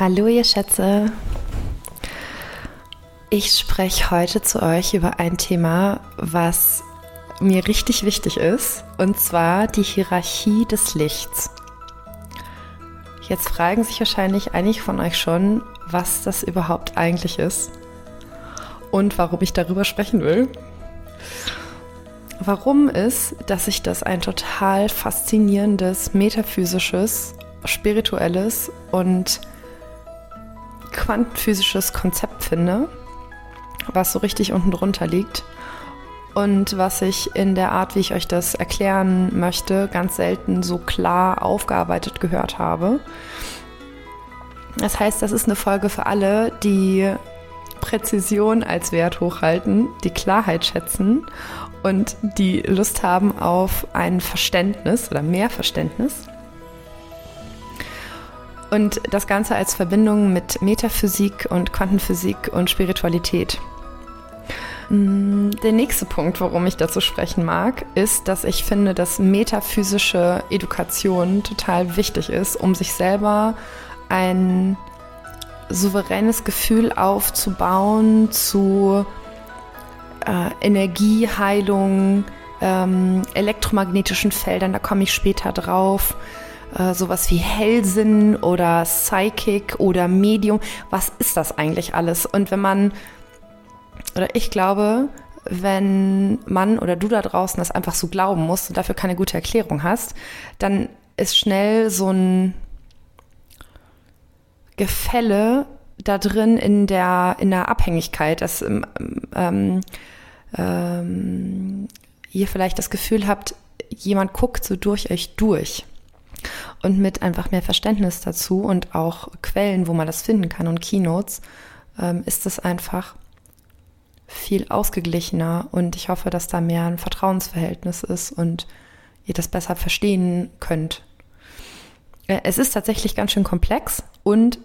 Hallo ihr Schätze. Ich spreche heute zu euch über ein Thema, was mir richtig wichtig ist, und zwar die Hierarchie des Lichts. Jetzt fragen sich wahrscheinlich einige von euch schon, was das überhaupt eigentlich ist und warum ich darüber sprechen will. Warum ist, dass ich das ein total faszinierendes, metaphysisches, spirituelles und quantenphysisches Konzept finde, was so richtig unten drunter liegt und was ich in der Art, wie ich euch das erklären möchte, ganz selten so klar aufgearbeitet gehört habe. Das heißt, das ist eine Folge für alle, die Präzision als Wert hochhalten, die Klarheit schätzen und die Lust haben auf ein Verständnis oder mehr Verständnis. Und das Ganze als Verbindung mit Metaphysik und Quantenphysik und Spiritualität. Mm, der nächste Punkt, warum ich dazu sprechen mag, ist, dass ich finde, dass metaphysische Education total wichtig ist, um sich selber ein souveränes Gefühl aufzubauen zu äh, Energieheilung, ähm, elektromagnetischen Feldern, da komme ich später drauf. Äh, sowas wie Hellsinn oder Psychic oder Medium. Was ist das eigentlich alles? Und wenn man oder ich glaube, wenn man oder du da draußen das einfach so glauben musst und dafür keine gute Erklärung hast, dann ist schnell so ein Gefälle da drin in der, in der Abhängigkeit, dass ähm, ähm, ähm, ihr vielleicht das Gefühl habt, jemand guckt so durch euch durch. Und mit einfach mehr Verständnis dazu und auch Quellen, wo man das finden kann und Keynotes, ähm, ist es einfach viel ausgeglichener und ich hoffe, dass da mehr ein Vertrauensverhältnis ist und ihr das besser verstehen könnt. Äh, es ist tatsächlich ganz schön komplex und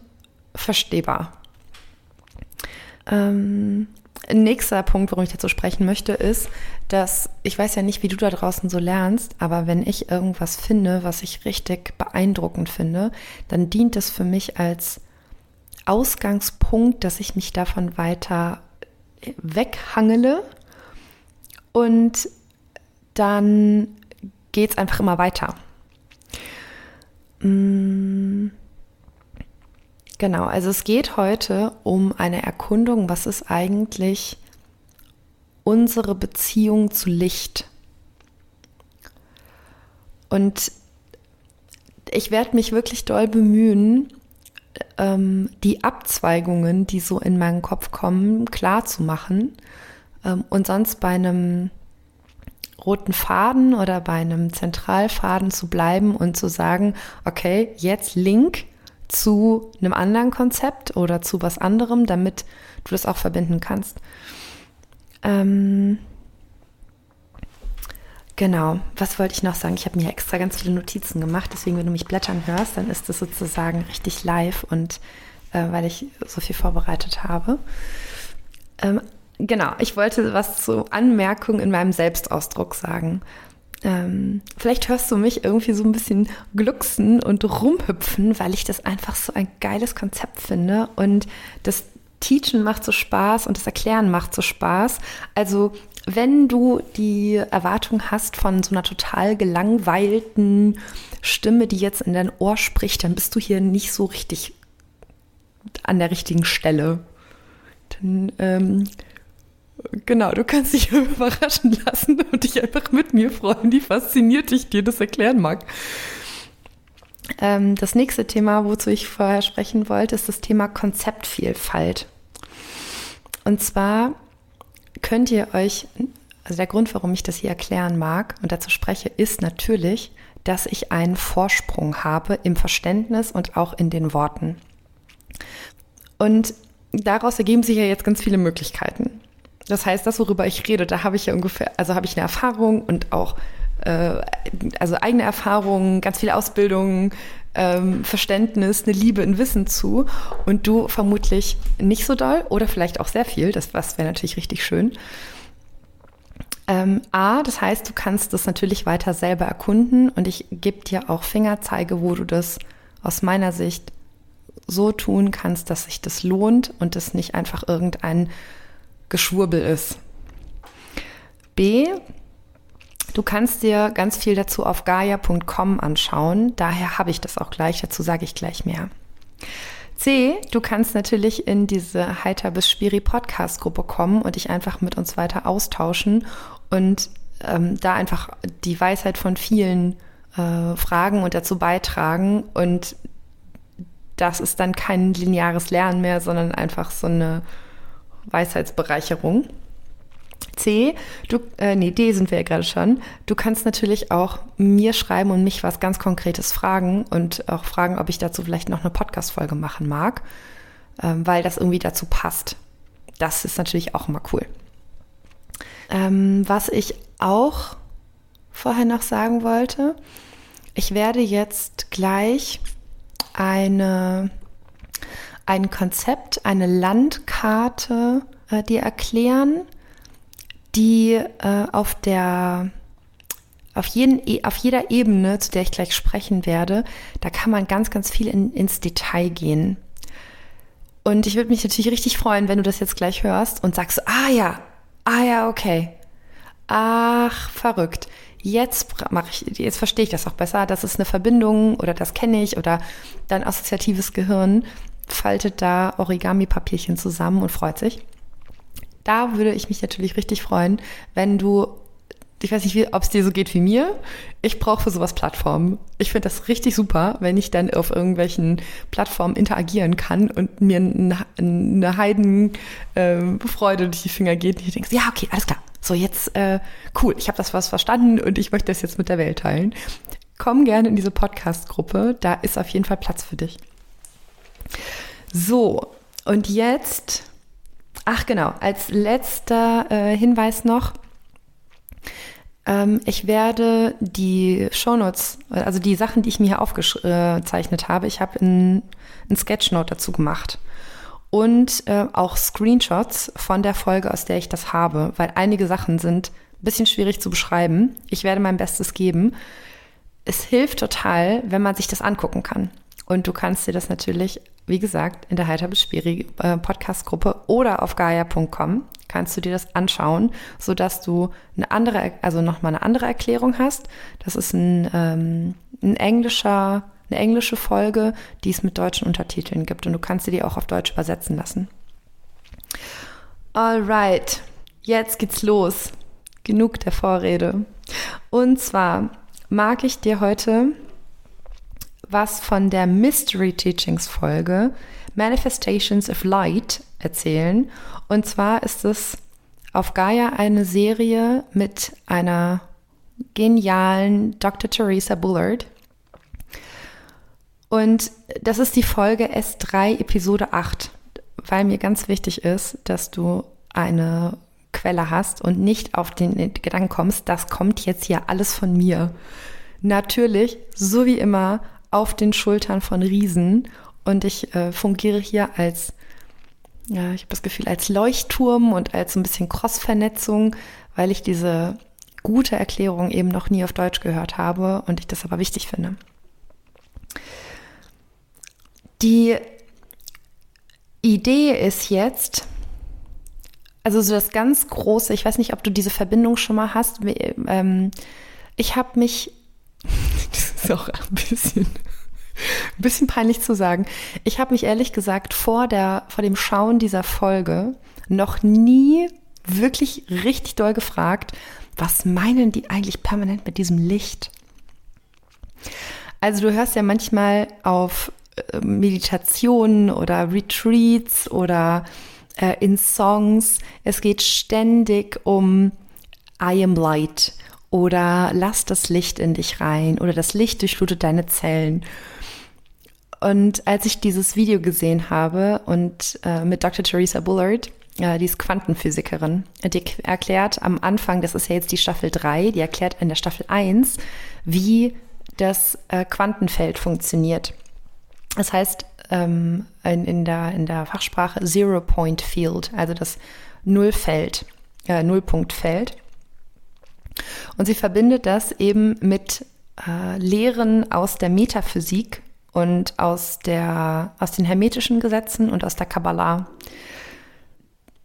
verstehbar. Ähm, nächster Punkt, warum ich dazu sprechen möchte, ist, dass ich weiß ja nicht, wie du da draußen so lernst, aber wenn ich irgendwas finde, was ich richtig beeindruckend finde, dann dient es für mich als Ausgangspunkt, dass ich mich davon weiter weghangele und dann geht es einfach immer weiter. Mm. Genau, also es geht heute um eine Erkundung, was ist eigentlich unsere Beziehung zu Licht. Und ich werde mich wirklich doll bemühen, ähm, die Abzweigungen, die so in meinen Kopf kommen, klar zu machen ähm, und sonst bei einem roten Faden oder bei einem Zentralfaden zu bleiben und zu sagen, okay, jetzt Link zu einem anderen Konzept oder zu was anderem, damit du das auch verbinden kannst. Ähm, Genau, was wollte ich noch sagen? Ich habe mir extra ganz viele Notizen gemacht, deswegen, wenn du mich blättern hörst, dann ist das sozusagen richtig live und äh, weil ich so viel vorbereitet habe. Ähm, genau, ich wollte was zu Anmerkungen in meinem Selbstausdruck sagen. Ähm, vielleicht hörst du mich irgendwie so ein bisschen glucksen und rumhüpfen, weil ich das einfach so ein geiles Konzept finde und das Teachen macht so Spaß und das Erklären macht so Spaß. Also wenn du die Erwartung hast von so einer total gelangweilten Stimme, die jetzt in dein Ohr spricht, dann bist du hier nicht so richtig an der richtigen Stelle. Dann, ähm, genau, du kannst dich überraschen lassen und dich einfach mit mir freuen, wie fasziniert ich dir das erklären mag. Ähm, das nächste Thema, wozu ich vorher sprechen wollte, ist das Thema Konzeptvielfalt. Und zwar könnt ihr euch, also der Grund, warum ich das hier erklären mag und dazu spreche, ist natürlich, dass ich einen Vorsprung habe im Verständnis und auch in den Worten. Und daraus ergeben sich ja jetzt ganz viele Möglichkeiten. Das heißt, das, worüber ich rede, da habe ich ja ungefähr, also habe ich eine Erfahrung und auch äh, also eigene Erfahrungen, ganz viel Ausbildung, ähm, Verständnis, eine Liebe, ein Wissen zu. Und du vermutlich nicht so doll oder vielleicht auch sehr viel, das wäre natürlich richtig schön. Ähm, A, das heißt, du kannst das natürlich weiter selber erkunden. Und ich gebe dir auch Fingerzeige, wo du das aus meiner Sicht so tun kannst, dass sich das lohnt und es nicht einfach irgendein Geschwurbel ist. B, du kannst dir ganz viel dazu auf gaia.com anschauen. Daher habe ich das auch gleich. Dazu sage ich gleich mehr. C, du kannst natürlich in diese Heiter bis Spiri Podcast Gruppe kommen und dich einfach mit uns weiter austauschen und ähm, da einfach die Weisheit von vielen äh, fragen und dazu beitragen. Und das ist dann kein lineares Lernen mehr, sondern einfach so eine Weisheitsbereicherung. C, du, äh, nee, D sind wir ja gerade schon. Du kannst natürlich auch mir schreiben und mich was ganz Konkretes fragen und auch fragen, ob ich dazu vielleicht noch eine Podcast-Folge machen mag, ähm, weil das irgendwie dazu passt. Das ist natürlich auch immer cool. Ähm, was ich auch vorher noch sagen wollte, ich werde jetzt gleich eine, ein Konzept, eine Landkarte äh, dir erklären, die äh, auf der auf, jeden, e, auf jeder Ebene, zu der ich gleich sprechen werde, da kann man ganz, ganz viel in, ins Detail gehen. Und ich würde mich natürlich richtig freuen, wenn du das jetzt gleich hörst und sagst, ah ja, ah ja, okay. Ach, verrückt jetzt mache ich, jetzt verstehe ich das auch besser, das ist eine Verbindung oder das kenne ich oder dein assoziatives Gehirn faltet da Origami-Papierchen zusammen und freut sich. Da würde ich mich natürlich richtig freuen, wenn du, ich weiß nicht, ob es dir so geht wie mir. Ich brauche für sowas Plattformen. Ich finde das richtig super, wenn ich dann auf irgendwelchen Plattformen interagieren kann und mir eine Heidenfreude äh, durch die Finger geht. Und ich denke, ja, okay, alles klar so jetzt äh, cool, ich habe das was verstanden und ich möchte das jetzt mit der Welt teilen. Komm gerne in diese Podcast-Gruppe, da ist auf jeden Fall Platz für dich. So, und jetzt, ach genau, als letzter äh, Hinweis noch, ähm, ich werde die Shownotes, also die Sachen, die ich mir hier aufgezeichnet habe, ich habe ein, ein Sketchnote dazu gemacht und äh, auch Screenshots von der Folge, aus der ich das habe, weil einige Sachen sind ein bisschen schwierig zu beschreiben. Ich werde mein Bestes geben. Es hilft total, wenn man sich das angucken kann. Und du kannst dir das natürlich, wie gesagt, in der Heiter bis Spiri äh, Podcast-Gruppe oder auf gaia.com kannst du dir das anschauen, sodass du eine andere, also nochmal eine andere Erklärung hast. Das ist ein, ähm, ein englischer eine englische Folge, die es mit deutschen Untertiteln gibt und du kannst sie dir auch auf Deutsch übersetzen lassen. Alright, jetzt geht's los. Genug der Vorrede. Und zwar mag ich dir heute was von der Mystery Teachings Folge Manifestations of Light erzählen. Und zwar ist es auf Gaia eine Serie mit einer genialen Dr. Teresa Bullard, und das ist die Folge S3, Episode 8, weil mir ganz wichtig ist, dass du eine Quelle hast und nicht auf den Gedanken kommst, das kommt jetzt hier alles von mir. Natürlich, so wie immer, auf den Schultern von Riesen. Und ich äh, fungiere hier als, ja, ich habe das Gefühl, als Leuchtturm und als so ein bisschen Cross-Vernetzung, weil ich diese gute Erklärung eben noch nie auf Deutsch gehört habe und ich das aber wichtig finde. Die Idee ist jetzt, also so das ganz große, ich weiß nicht, ob du diese Verbindung schon mal hast. Ähm, ich habe mich, das ist auch ein bisschen, ein bisschen peinlich zu sagen, ich habe mich ehrlich gesagt vor, der, vor dem Schauen dieser Folge noch nie wirklich richtig doll gefragt, was meinen die eigentlich permanent mit diesem Licht? Also du hörst ja manchmal auf Meditationen oder Retreats oder äh, in Songs. Es geht ständig um I am light oder lass das Licht in dich rein oder das Licht durchflutet deine Zellen. Und als ich dieses Video gesehen habe und äh, mit Dr. Teresa Bullard, äh, die ist Quantenphysikerin, die erklärt am Anfang, das ist ja jetzt die Staffel 3, die erklärt in der Staffel 1, wie das äh, Quantenfeld funktioniert. Das heißt ähm, in, in, der, in der Fachsprache Zero Point Field, also das Nullfeld, äh, Nullpunktfeld. Und sie verbindet das eben mit äh, Lehren aus der Metaphysik und aus, der, aus den hermetischen Gesetzen und aus der Kabbalah.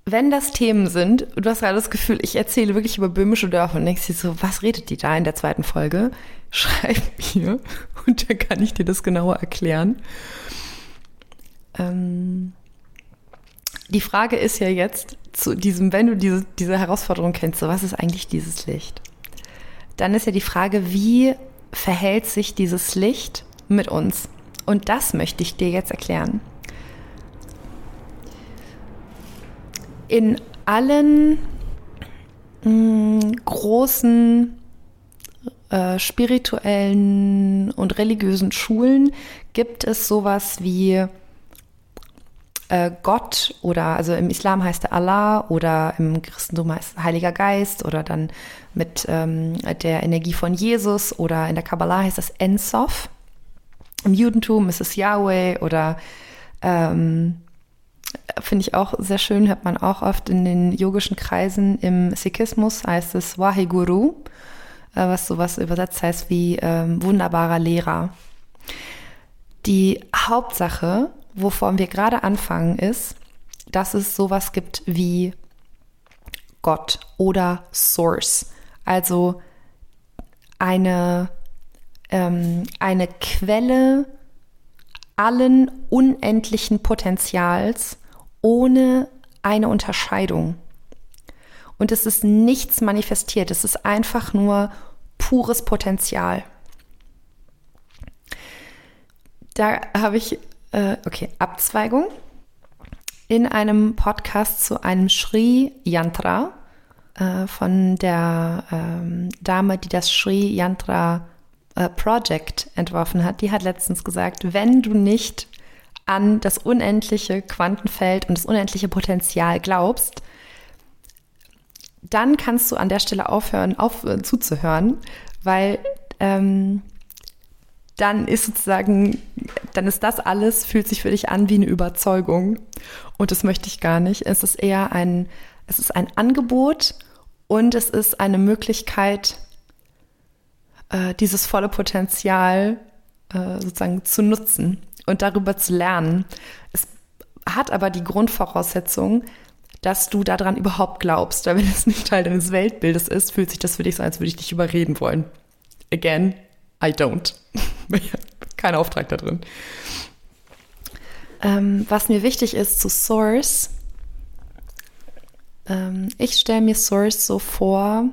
Wenn das Themen sind, du hast gerade das Gefühl, ich erzähle wirklich über böhmische Dörfer und denkst dir so, was redet die da in der zweiten Folge? Schreib mir und dann kann ich dir das genauer erklären. Ähm, die Frage ist ja jetzt zu diesem, wenn du diese, diese Herausforderung kennst, so was ist eigentlich dieses Licht? Dann ist ja die Frage, wie verhält sich dieses Licht mit uns? Und das möchte ich dir jetzt erklären. In allen mh, mm, großen äh, spirituellen und religiösen Schulen gibt es sowas wie äh, Gott oder also im Islam heißt er Allah oder im Christentum heißt er Heiliger Geist oder dann mit ähm, der Energie von Jesus oder in der Kabbalah heißt das Ensof. Im Judentum ist es Yahweh oder ähm, finde ich auch sehr schön, hört man auch oft in den yogischen Kreisen. Im Sikhismus heißt es Waheguru, äh, was sowas übersetzt heißt wie ähm, wunderbarer Lehrer. Die Hauptsache, wovon wir gerade anfangen, ist, dass es sowas gibt wie Gott oder Source. Also eine ähm, eine Quelle allen unendlichen Potenzials ohne eine Unterscheidung. Und es ist nichts manifestiert, es ist einfach nur pures Potenzial. Da habe ich, äh, okay, Abzweigung. In einem Podcast zu einem Sri Yantra äh, von der ähm, Dame, die das Sri Yantra äh, Project entworfen hat, die hat letztens gesagt, wenn du nicht an das unendliche Quantenfeld und das unendliche Potenzial glaubst, dann kannst du an der Stelle aufhören, auf, äh, zuzuhören, weil ähm, dann ist sozusagen, dann ist das alles, fühlt sich für dich an wie eine Überzeugung. Und das möchte ich gar nicht. Es ist eher ein, es ist ein Angebot und es ist eine Möglichkeit, äh, dieses volle Potenzial äh, sozusagen zu nutzen und darüber zu lernen. Es hat aber die Grundvoraussetzung, dass du daran überhaupt glaubst. Weil wenn es nicht Teil deines Weltbildes ist, fühlt sich das für dich so, als würde ich dich überreden wollen. Again, I don't. Kein Auftrag da drin. Ähm, was mir wichtig ist zu Source, ähm, ich stelle mir Source so vor,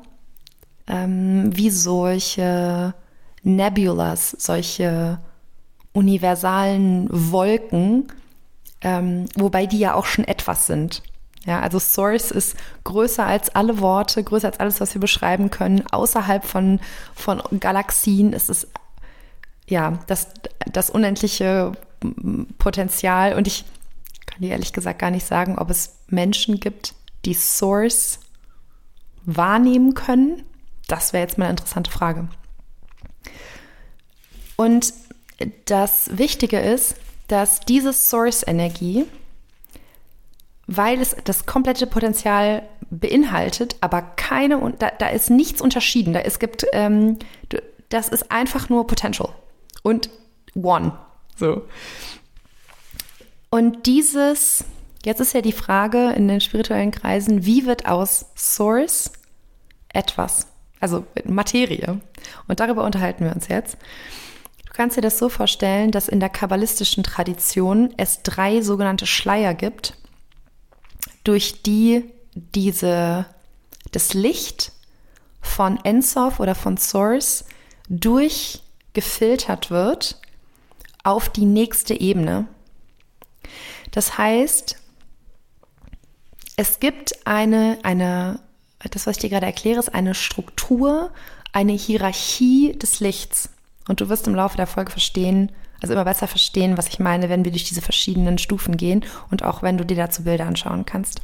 ähm, wie solche Nebulas, solche universalen Wolken, ähm, wobei die ja auch schon etwas sind. Ja, also Source ist größer als alle Worte, größer als alles, was wir beschreiben können. Außerhalb von, von Galaxien ist es ja das, das unendliche Potenzial. Und ich kann dir ehrlich gesagt gar nicht sagen, ob es Menschen gibt, die Source wahrnehmen können. Das wäre jetzt mal eine interessante Frage. Und das Wichtige ist, dass diese Source-Energie, weil es das komplette Potenzial beinhaltet, aber keine, und da, da ist nichts unterschieden. Da, es gibt, ähm, das ist einfach nur Potential und One. So. Und dieses, jetzt ist ja die Frage in den spirituellen Kreisen, wie wird aus Source etwas? Also Materie. Und darüber unterhalten wir uns jetzt. Du kannst dir das so vorstellen, dass in der kabbalistischen Tradition es drei sogenannte Schleier gibt, durch die diese, das Licht von Ensof oder von Source durchgefiltert wird auf die nächste Ebene. Das heißt, es gibt eine, eine das, was ich dir gerade erkläre, ist eine Struktur, eine Hierarchie des Lichts. Und du wirst im Laufe der Folge verstehen, also immer besser verstehen, was ich meine, wenn wir durch diese verschiedenen Stufen gehen und auch wenn du dir dazu Bilder anschauen kannst.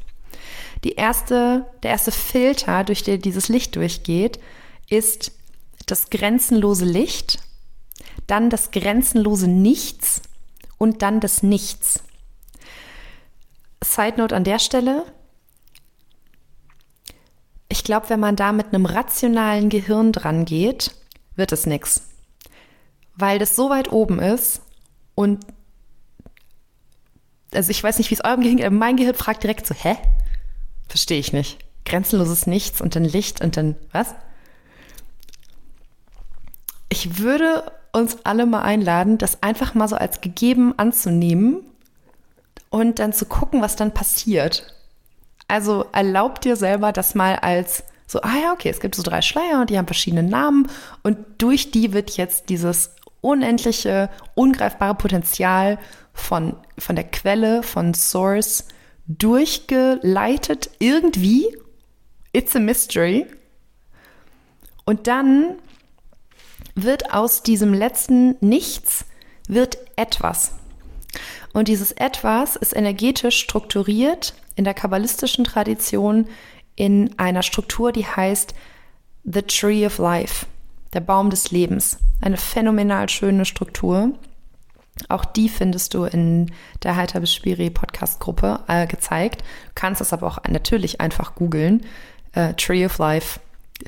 Die erste, der erste Filter, durch den dieses Licht durchgeht, ist das grenzenlose Licht, dann das grenzenlose Nichts und dann das Nichts. Side Note an der Stelle, ich glaube, wenn man da mit einem rationalen Gehirn dran geht, wird es nichts. Weil das so weit oben ist Und also ich weiß nicht, wie es eurem Gehirn, aber mein Gehirn fragt direkt so, hä? Verstehe ich nicht. Grenzenloses Nichts und dann Licht und dann was? Ich würde uns alle mal einladen, das einfach mal so als gegeben anzunehmen und dann zu gucken, was dann passiert. Also erlaub dir selber das mal als so, ah ja, okay, es gibt so drei Schleier und die haben verschiedene Namen und durch die wird jetzt dieses unendliche, ungreifbare Potenzial von, von der Quelle, von Source durchgeleitet irgendwie. It's a mystery. Und dann wird aus diesem letzten Nichts wird etwas. Und dieses etwas ist energetisch strukturiert in der kabbalistischen Tradition in einer Struktur, die heißt The Tree of Life, der Baum des Lebens. Eine phänomenal schöne Struktur. Auch die findest du in der Heiter bis Spiri Podcast Gruppe äh, gezeigt. Du kannst es aber auch natürlich einfach googeln. Äh, Tree of Life,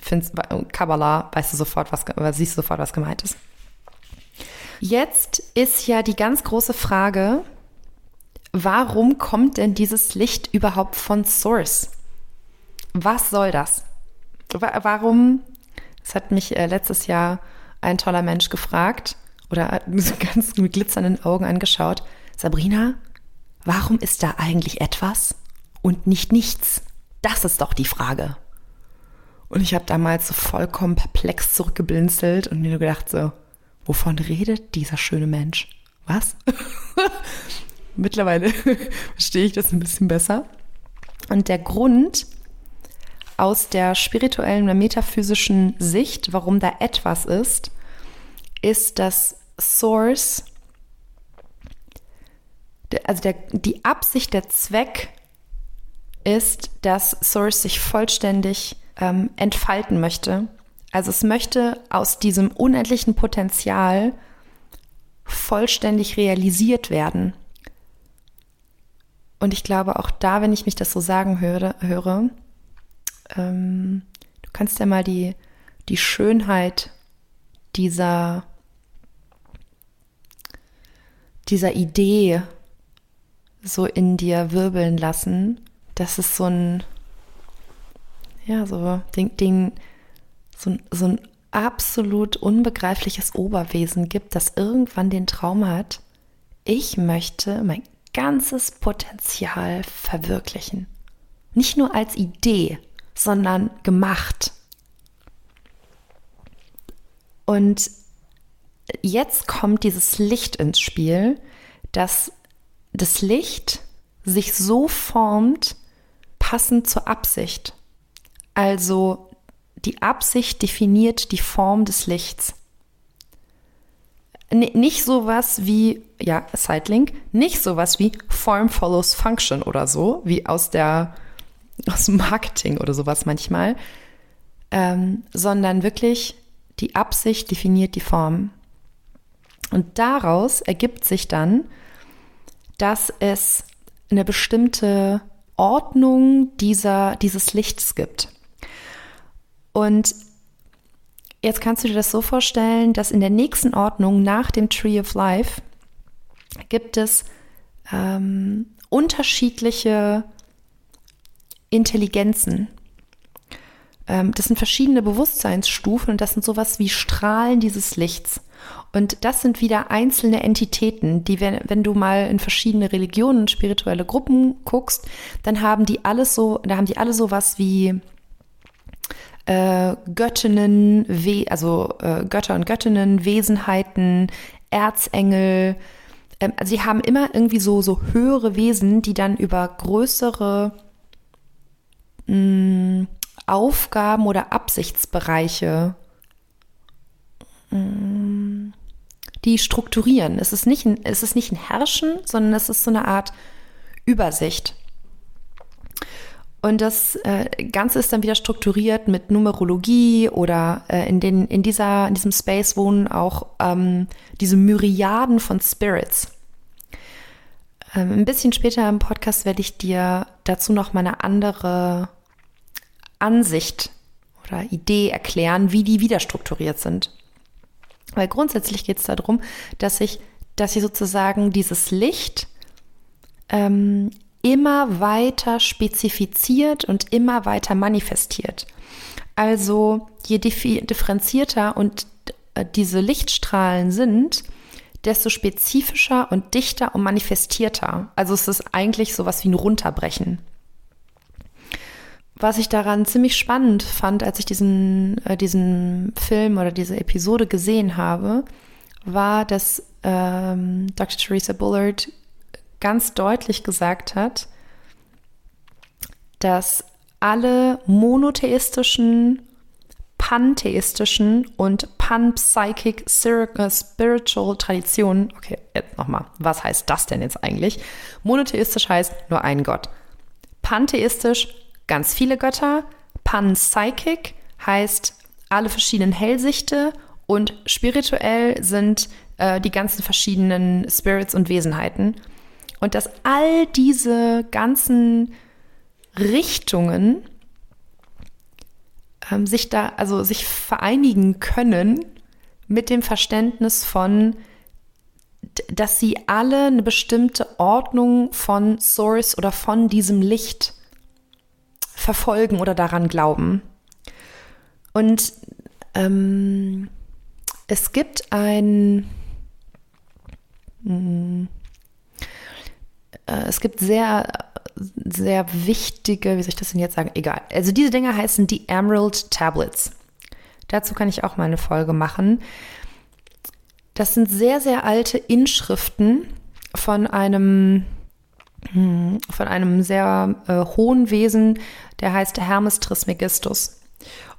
findest, Kabbalah, weißt du sofort, was, siehst du sofort, was gemeint ist. Jetzt ist ja die ganz große Frage, warum kommt denn dieses Licht überhaupt von Source? Was soll das? Warum? Das hat mich äh, letztes Jahr ein toller Mensch gefragt oder ganz mit glitzernden Augen angeschaut. Sabrina, warum ist da eigentlich etwas und nicht nichts? Das ist doch die Frage. Und ich habe damals so vollkommen perplex zurückgeblinzelt und mir nur gedacht so, wovon redet dieser schöne Mensch? Was? Mittlerweile verstehe ich das ein bisschen besser. Und der Grund, aus der spirituellen und metaphysischen Sicht, warum da etwas ist, ist das Source, also der, die Absicht, der Zweck ist, dass Source sich vollständig ähm, entfalten möchte. Also es möchte aus diesem unendlichen Potenzial vollständig realisiert werden. Und ich glaube, auch da, wenn ich mich das so sagen höre, höre ähm, du kannst ja mal die, die Schönheit dieser, dieser Idee so in dir wirbeln lassen, dass es so ein, ja, so den, den, so, so ein absolut unbegreifliches Oberwesen gibt, das irgendwann den Traum hat, ich möchte mein ganzes Potenzial verwirklichen. Nicht nur als Idee, sondern gemacht. Und jetzt kommt dieses Licht ins Spiel, dass das Licht sich so formt, passend zur Absicht. Also die Absicht definiert die Form des Lichts. Nicht sowas wie, ja, Sidelink, nicht sowas wie Form follows Function oder so, wie aus der aus Marketing oder sowas manchmal, ähm, sondern wirklich die Absicht definiert die Form. Und daraus ergibt sich dann, dass es eine bestimmte Ordnung dieser, dieses Lichts gibt. Und jetzt kannst du dir das so vorstellen, dass in der nächsten Ordnung nach dem Tree of Life gibt es ähm, unterschiedliche Intelligenzen. Ähm, das sind verschiedene Bewusstseinsstufen und das sind sowas wie Strahlen dieses Lichts. Und das sind wieder einzelne Entitäten, die, wenn, wenn du mal in verschiedene Religionen spirituelle Gruppen guckst, dann haben die alles so, da haben die alle sowas wie äh, Göttinnen, We also äh, Götter und Göttinnen, Wesenheiten, Erzengel. Ähm, also sie haben immer irgendwie so, so höhere Wesen, die dann über größere mh, Aufgaben oder Absichtsbereiche, mh, die strukturieren. Es ist, nicht ein, es ist nicht ein Herrschen, sondern es ist so eine Art Übersicht. Und das äh, Ganze ist dann wieder strukturiert mit Numerologie oder äh, in, den, in, dieser, in diesem Space wohnen auch ähm, diese Myriaden von Spirits. Ähm, ein bisschen später im Podcast werde ich dir dazu noch mal eine andere Ansicht oder Idee erklären, wie die wieder strukturiert sind. Weil grundsätzlich geht es darum, dass sich dass sie sozusagen dieses Licht ähm, immer weiter spezifiziert und immer weiter manifestiert. Also je differenzierter und äh, diese Lichtstrahlen sind, desto spezifischer und dichter und manifestierter. Also es ist eigentlich sowas wie ein Runterbrechen. Was ich daran ziemlich spannend fand, als ich diesen, äh, diesen Film oder diese Episode gesehen habe, war, dass ähm, Dr. Theresa Bullard ganz deutlich gesagt hat, dass alle monotheistischen, pantheistischen und panpsychic spiritual Traditionen, okay, jetzt nochmal, was heißt das denn jetzt eigentlich? Monotheistisch heißt nur ein Gott. Pantheistisch ganz viele Götter. Panpsychic heißt alle verschiedenen Hellsichte und spirituell sind äh, die ganzen verschiedenen Spirits und Wesenheiten. Und dass all diese ganzen Richtungen ähm, sich da, also sich vereinigen können mit dem Verständnis von, dass sie alle eine bestimmte Ordnung von Source oder von diesem Licht verfolgen oder daran glauben. Und ähm, es gibt ein, hm, es gibt sehr, sehr wichtige, wie soll ich das denn jetzt sagen? Egal. Also diese Dinger heißen die Emerald Tablets. Dazu kann ich auch mal eine Folge machen. Das sind sehr, sehr alte Inschriften von einem, hm, von einem sehr äh, hohen Wesen, der heißt Hermes Trismegistus.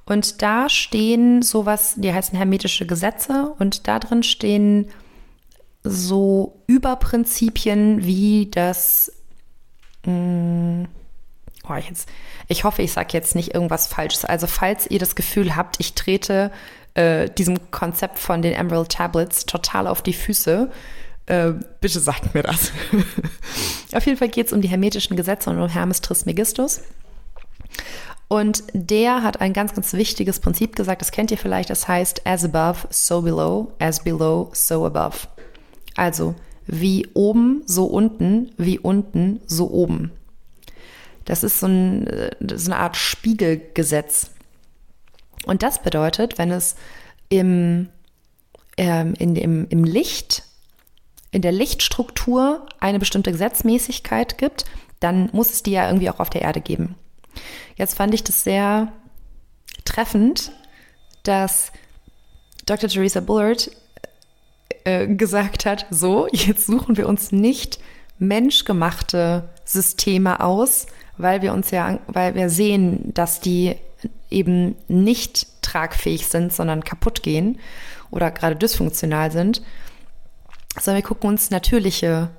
Und da stehen sowas, die heißen hermetische Gesetze und da drin stehen so Überprinzipien wie das mh, mm, oh, jetzt, ich hoffe, ich sage jetzt nicht irgendwas Falsches. Also falls ihr das Gefühl habt, ich trete äh, diesem Konzept von den Emerald Tablets total auf die Füße, äh, bitte sagt mir das. auf jeden Fall geht es um die hermetischen Gesetze und um Hermes Trismegistus. Und der hat ein ganz, ganz wichtiges Prinzip gesagt, das kennt ihr vielleicht, das heißt as above, so below, as below, so above. Also wie oben, so unten, wie unten, so oben. Das ist so, ein, so eine Art Spiegelgesetz. Und das bedeutet, wenn es im, ähm, in, im, im Licht, in der Lichtstruktur eine bestimmte Gesetzmäßigkeit gibt, dann muss es die ja irgendwie auch auf der Erde geben. Jetzt fand ich das sehr treffend, dass Dr. Theresa Bullard äh, gesagt hat, so, jetzt suchen wir uns nicht menschgemachte Systeme aus, weil wir uns ja, weil wir sehen, dass die eben nicht tragfähig sind, sondern kaputt gehen oder gerade dysfunktional sind, sondern wir gucken uns natürliche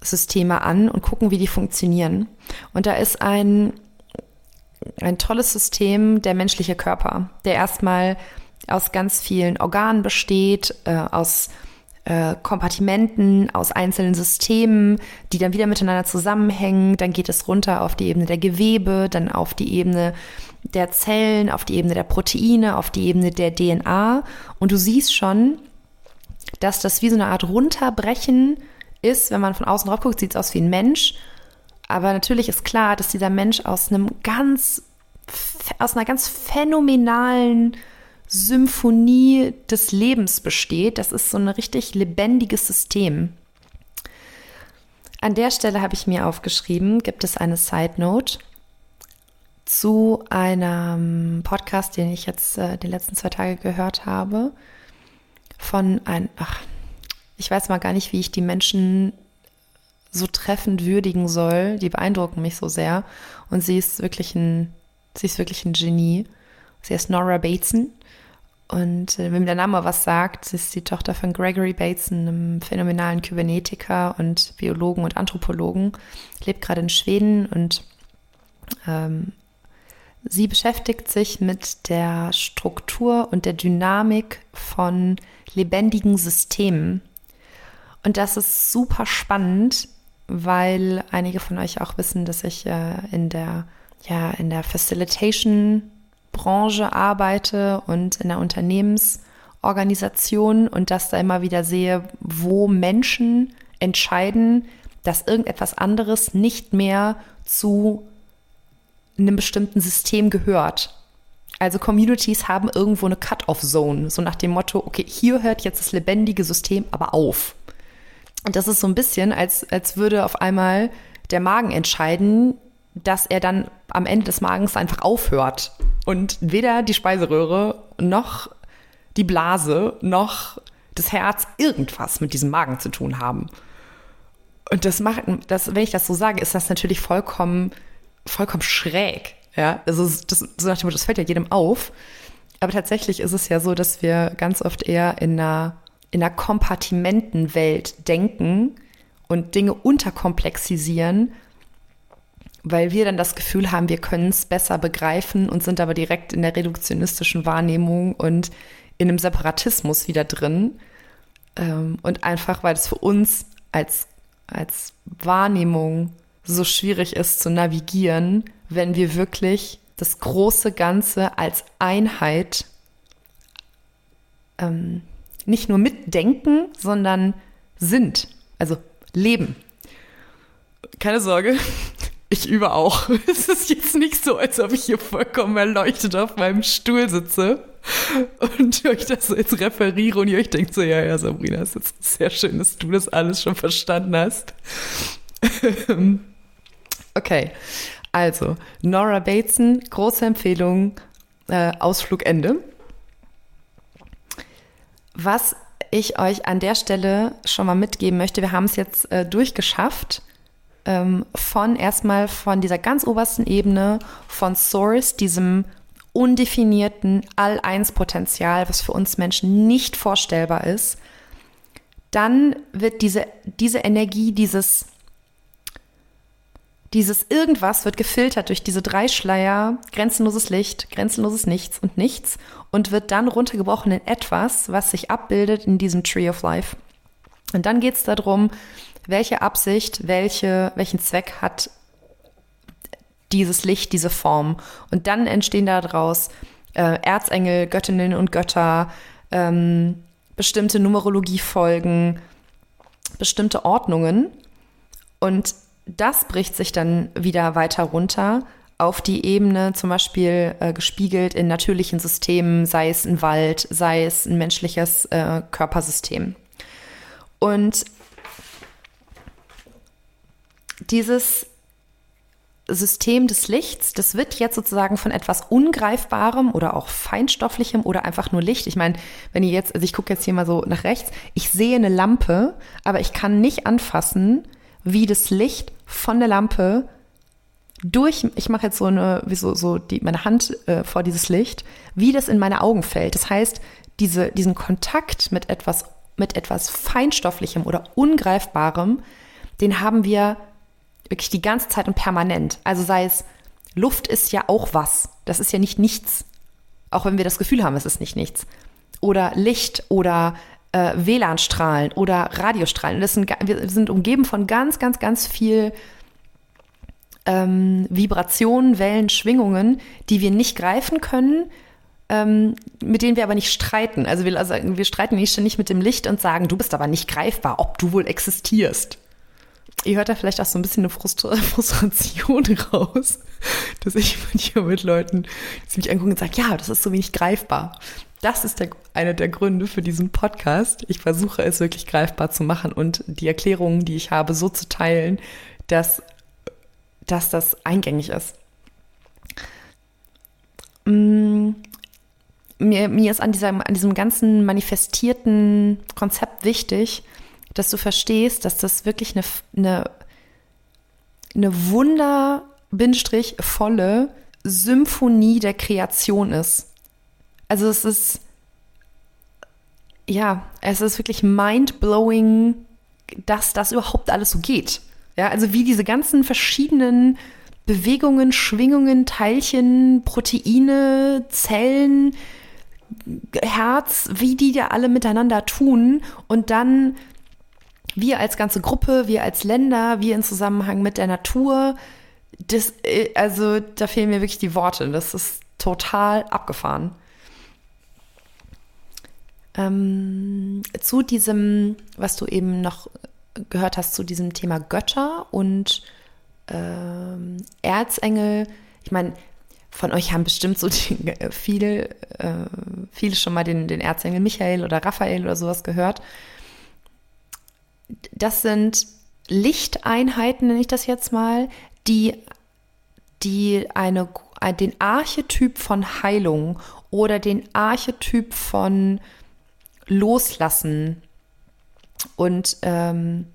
Systeme an und gucken, wie die funktionieren. Und da ist ein, ein tolles System der menschliche Körper, der erstmal aus ganz vielen Organen besteht, äh, aus äh, Kompartimenten, aus einzelnen Systemen, die dann wieder miteinander zusammenhängen. Dann geht es runter auf die Ebene der Gewebe, dann auf die Ebene der Zellen, auf die Ebene der Proteine, auf die Ebene der DNA. Und du siehst schon, dass das wie so eine Art Runterbrechen ist. Wenn man von außen drauf guckt, sieht es aus wie ein Mensch. Aber natürlich ist klar, dass dieser Mensch aus einem ganz, aus einer ganz phänomenalen Symphonie des Lebens besteht. Das ist so ein richtig lebendiges System. An der Stelle habe ich mir aufgeschrieben, gibt es eine Side Note zu einem Podcast, den ich jetzt äh, die letzten zwei Tage gehört habe, von ein, ach, ich weiß mal gar nicht, wie ich die Menschen so treffend würdigen soll. Die beeindrucken mich so sehr. Und sie ist wirklich ein, sie ist wirklich ein Genie. Sie ist Nora Bateson. Und äh, wenn der Name was sagt, sie ist die Tochter von Gregory Bateson, einem phänomenalen Kybernetiker und Biologen und Anthropologen, lebt gerade in Schweden und ähm, sie beschäftigt sich mit der Struktur und der Dynamik von lebendigen Systemen. Und das ist super spannend, weil einige von euch auch wissen, dass ich äh, in der ja in der Facilitation Branche arbeite und in der Unternehmens- Organisationen und das da immer wieder sehe, wo Menschen entscheiden, dass irgendetwas anderes nicht mehr zu einem bestimmten System gehört. Also Communities haben irgendwo eine Cut-off-Zone, so nach dem Motto, okay, hier hört jetzt das lebendige System aber auf. Und das ist so ein bisschen, als, als würde auf einmal der Magen entscheiden, dass er dann am Ende des Magens einfach aufhört und weder die Speiseröhre noch die Blase noch das Herz irgendwas mit diesem Magen zu tun haben. Und das macht, das, wenn ich das so sage, ist das natürlich vollkommen, vollkommen schräg. Ja, also das, so nach dem Motto, das fällt ja jedem auf. Aber tatsächlich ist es ja so, dass wir ganz oft eher in einer, in einer Kompartimentenwelt denken und Dinge unterkomplexisieren, weil wir dann das Gefühl haben, wir können es besser begreifen und sind aber direkt in der reduktionistischen Wahrnehmung und in einem Separatismus wieder drin. Ähm, und einfach, weil es für uns als, als Wahrnehmung so schwierig ist zu navigieren, wenn wir wirklich das große Ganze als Einheit ähm, nicht nur mitdenken, sondern sind, also leben. Keine Sorge, ich übe auch. Es ist jetzt nicht so, als ob ich hier vollkommen erleuchtet auf meinem Stuhl sitze und euch das jetzt referiere und ihr euch denkt so, ja, ja, Sabrina, es ist sehr schön, dass du das alles schon verstanden hast. okay, also Nora Bateson, große Empfehlung, äh, Ausflug Ende. Was ich euch an der Stelle schon mal mitgeben möchte, wir haben es jetzt äh, durchgeschafft ähm, von erstmal von dieser ganz obersten Ebene von Source, diesem undefinierten All-Eins-Potenzial, was für uns Menschen nicht vorstellbar ist, dann wird diese, diese Energie, dieses, dieses Irgendwas wird gefiltert durch diese drei Schleier, grenzenloses Licht, grenzenloses Nichts und Nichts und wird dann runtergebrochen in etwas, was sich abbildet in diesem Tree of Life. Und dann geht es darum, welche Absicht, welche, welchen Zweck hat dieses Licht, diese Form. Und dann entstehen daraus äh, Erzengel, Göttinnen und Götter, ähm, bestimmte Numerologiefolgen, bestimmte Ordnungen. Und das bricht sich dann wieder weiter runter auf die Ebene, zum Beispiel äh, gespiegelt in natürlichen Systemen, sei es ein Wald, sei es ein menschliches äh, Körpersystem. Und dieses System des Lichts, das wird jetzt sozusagen von etwas Ungreifbarem oder auch Feinstofflichem oder einfach nur Licht. Ich meine, wenn ihr jetzt, also ich gucke jetzt hier mal so nach rechts, ich sehe eine Lampe, aber ich kann nicht anfassen, wie das Licht von der Lampe durch, ich mache jetzt so eine, wie so, so die, meine Hand äh, vor dieses Licht, wie das in meine Augen fällt. Das heißt, diese, diesen Kontakt mit etwas, mit etwas Feinstofflichem oder Ungreifbarem, den haben wir wirklich die ganze Zeit und permanent. Also sei es, Luft ist ja auch was. Das ist ja nicht nichts. Auch wenn wir das Gefühl haben, es ist nicht nichts. Oder Licht oder äh, WLAN-Strahlen oder Radiostrahlen. Das sind, wir sind umgeben von ganz, ganz, ganz viel ähm, Vibrationen, Wellen, Schwingungen, die wir nicht greifen können, ähm, mit denen wir aber nicht streiten. Also wir, also wir streiten nicht ständig mit dem Licht und sagen, du bist aber nicht greifbar, ob du wohl existierst ihr hört da vielleicht auch so ein bisschen eine Frustra Frustration raus, dass ich manchmal mit Leuten, die mich angucken und sagen, ja, das ist so wenig greifbar. Das ist der, einer der Gründe für diesen Podcast. Ich versuche es wirklich greifbar zu machen und die Erklärungen, die ich habe, so zu teilen, dass, dass das eingängig ist. Mm, mir, mir ist an, dieser, an diesem ganzen manifestierten Konzept wichtig, dass du verstehst, dass das wirklich eine, eine, eine wunder volle Symphonie der Kreation ist. Also es ist, ja, es ist wirklich mind-blowing, dass das überhaupt alles so geht. Ja, also wie diese ganzen verschiedenen Bewegungen, Schwingungen, Teilchen, Proteine, Zellen, Herz, wie die da alle miteinander tun und dann wir als ganze Gruppe, wir als Länder, wir in Zusammenhang mit der Natur, das, äh, also da fehlen mir wirklich die Worte. Das ist total abgefahren. Ähm, zu diesem, was du eben noch gehört hast, zu diesem Thema Götter und ähm, Erzengel. Ich meine, von euch haben bestimmt so die, äh, viele, äh, viele schon mal den, den Erzengel Michael oder Raphael oder sowas gehört. Das sind Lichteinheiten, nenne ich das jetzt mal, die, die eine, den Archetyp von Heilung oder den Archetyp von Loslassen und, ähm,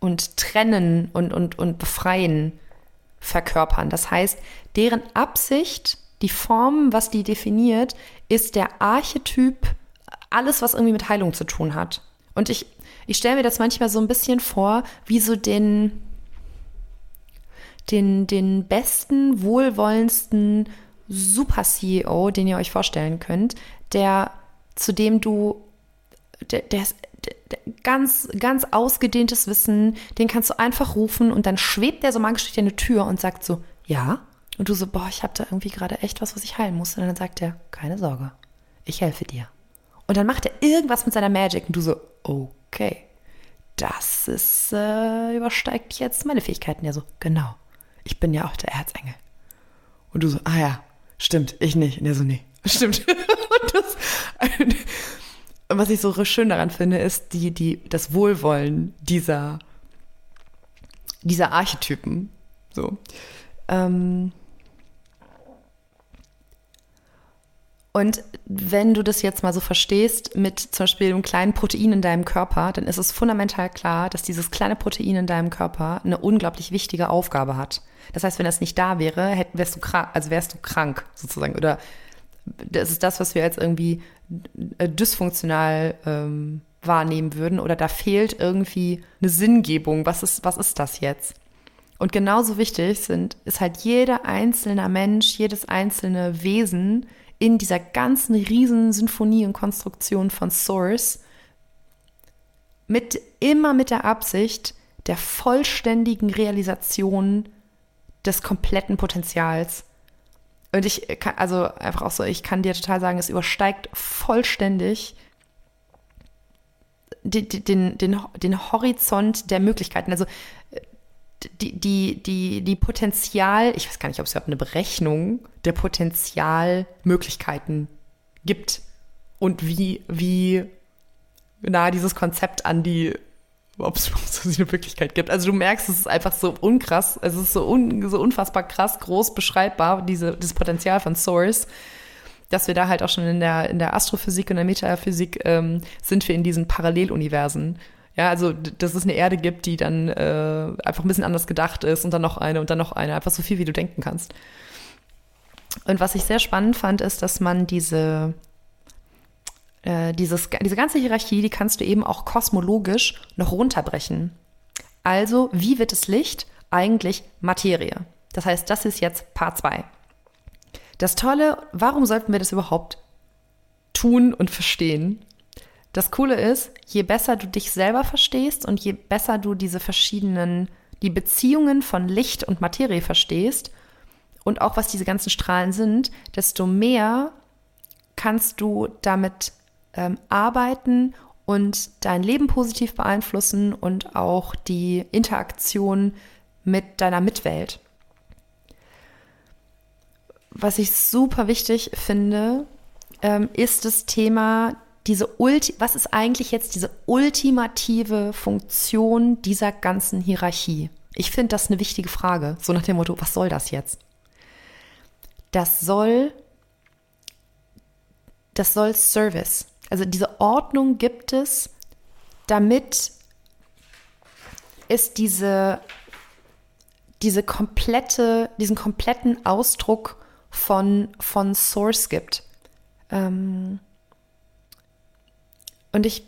und Trennen und, und, und Befreien verkörpern. Das heißt, deren Absicht, die Form, was die definiert, ist der Archetyp, alles, was irgendwie mit Heilung zu tun hat. Und ich, ich stelle mir das manchmal so ein bisschen vor, wie so den, den, den besten, wohlwollendsten Super-CEO, den ihr euch vorstellen könnt, der, zu dem du, der, der ist ganz, ganz ausgedehntes Wissen, den kannst du einfach rufen und dann schwebt der so magisch durch deine Tür und sagt so, ja. Und du so, boah, ich habe da irgendwie gerade echt was, was ich heilen muss. Und dann sagt er, keine Sorge, ich helfe dir. Und dann macht er irgendwas mit seiner Magic und du so, okay, das ist, äh, übersteigt jetzt meine Fähigkeiten. Ja so, genau, ich bin ja auch der Erzengel. Und du so, ah ja, stimmt, ich nicht. Und er so, nee, stimmt. und das, was ich so schön daran finde, ist die, die, das Wohlwollen dieser, dieser Archetypen. So. Ähm und wenn du das jetzt mal so verstehst mit zum Beispiel einem kleinen Protein in deinem Körper, dann ist es fundamental klar, dass dieses kleine Protein in deinem Körper eine unglaublich wichtige Aufgabe hat. Das heißt, wenn das nicht da wäre, hätt, wärst du krank, also wärst du krank sozusagen oder das ist das, was wir als irgendwie äh, dysfunktional ähm, wahrnehmen würden oder da fehlt irgendwie eine Sinngebung. Was ist, was ist das jetzt? Und genauso wichtig sind, ist halt jeder einzelne Mensch, jedes einzelne Wesen in dieser ganzen riesen Sinfonie und Konstruktion von Source mit, immer mit der Absicht der vollständigen Realisation des kompletten Potenzials und ich kann, also einfach auch so, ich kann dir total sagen, es übersteigt vollständig den, den, den, den Horizont der Möglichkeiten. Also die, die, die, die Potenzial, ich weiß gar nicht, ob es überhaupt eine Berechnung der Potenzialmöglichkeiten gibt und wie, wie nah dieses Konzept an die ob es eine Wirklichkeit gibt. Also du merkst, es ist einfach so unkrass, es ist so, un, so unfassbar krass groß beschreibbar, diese, dieses Potenzial von Source, dass wir da halt auch schon in der, in der Astrophysik und der Metaphysik ähm, sind wir in diesen Paralleluniversen. Ja, also dass es eine Erde gibt, die dann äh, einfach ein bisschen anders gedacht ist und dann noch eine und dann noch eine, einfach so viel, wie du denken kannst. Und was ich sehr spannend fand, ist, dass man diese äh, dieses, diese ganze Hierarchie, die kannst du eben auch kosmologisch noch runterbrechen. Also, wie wird das Licht eigentlich Materie? Das heißt, das ist jetzt Part 2. Das Tolle, warum sollten wir das überhaupt tun und verstehen? Das Coole ist, je besser du dich selber verstehst und je besser du diese verschiedenen, die Beziehungen von Licht und Materie verstehst und auch was diese ganzen Strahlen sind, desto mehr kannst du damit ähm, arbeiten und dein Leben positiv beeinflussen und auch die Interaktion mit deiner Mitwelt. Was ich super wichtig finde, ähm, ist das Thema, diese Ulti was ist eigentlich jetzt diese ultimative Funktion dieser ganzen Hierarchie? Ich finde das eine wichtige Frage, so nach dem Motto, was soll das jetzt? Das soll, das soll Service also diese Ordnung gibt es, damit es diese, diese komplette, diesen kompletten Ausdruck von, von Source gibt. Ähm und ich,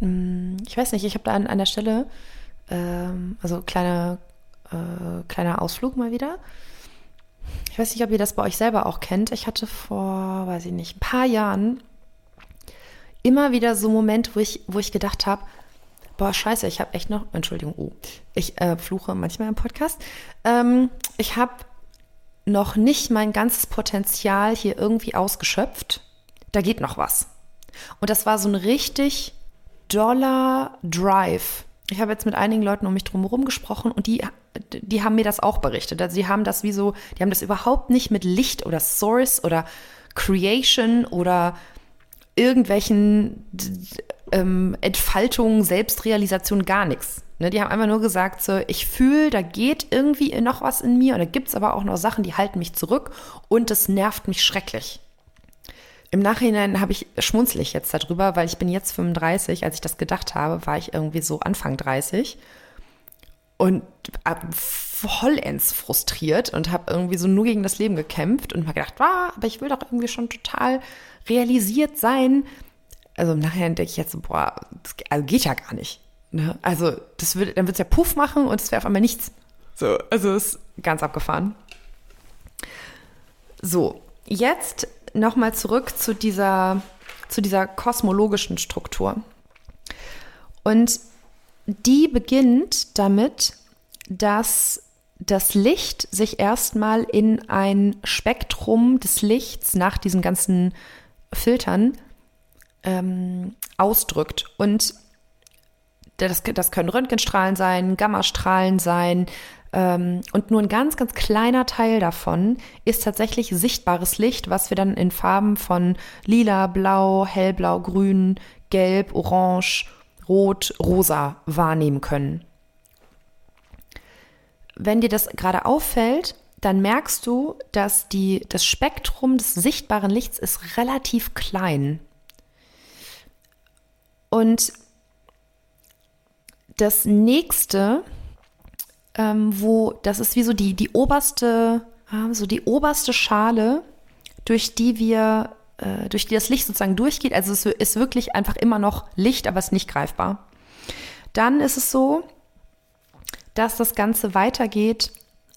hm, ich weiß nicht, ich habe da an, der Stelle, ähm, also kleine, äh, kleiner Ausflug mal wieder. Ich weiß nicht, ob ihr das bei euch selber auch kennt. Ich hatte vor, weiß ich nicht, ein paar Jahren immer wieder so Momente, wo ich, wo ich gedacht habe, boah, scheiße, ich habe echt noch, Entschuldigung, oh, ich äh, fluche manchmal im Podcast. Ähm, ich habe noch nicht mein ganzes Potenzial hier irgendwie ausgeschöpft. Da geht noch was. Und das war so ein richtig doller Drive. Ich habe jetzt mit einigen Leuten um mich drumherum gesprochen und die, die haben mir das auch berichtet. Also sie haben das wie so, die haben das überhaupt nicht mit Licht oder Source oder Creation oder irgendwelchen ähm, Entfaltungen, Selbstrealisation, gar nichts. Ne, die haben einfach nur gesagt, so, ich fühle, da geht irgendwie noch was in mir und da gibt es aber auch noch Sachen, die halten mich zurück und das nervt mich schrecklich. Im Nachhinein habe ich schmunzlig jetzt darüber, weil ich bin jetzt 35. Als ich das gedacht habe, war ich irgendwie so Anfang 30 und vollends frustriert und habe irgendwie so nur gegen das Leben gekämpft und mir gedacht, ah, aber ich will doch irgendwie schon total realisiert sein. Also im Nachhinein denke ich jetzt so, boah, das also geht ja gar nicht. Ne? Also das würde, dann wird es ja Puff machen und es wäre auf einmal nichts. So, also ist ganz abgefahren. So, jetzt nochmal zurück zu dieser, zu dieser kosmologischen Struktur. Und die beginnt damit, dass das Licht sich erstmal in ein Spektrum des Lichts nach diesen ganzen Filtern ähm, ausdrückt. Und das, das können Röntgenstrahlen sein, Gammastrahlen sein, und nur ein ganz, ganz kleiner Teil davon ist tatsächlich sichtbares Licht, was wir dann in Farben von lila, blau, hellblau, grün, gelb, orange, rot, rosa wahrnehmen können. Wenn dir das gerade auffällt, dann merkst du, dass die, das Spektrum des sichtbaren Lichts ist relativ klein. Und das nächste, ähm, wo das ist wie so die, die oberste, äh, so die oberste Schale, durch die wir, äh, durch die das Licht sozusagen durchgeht. Also es ist wirklich einfach immer noch Licht, aber es ist nicht greifbar. Dann ist es so, dass das Ganze weitergeht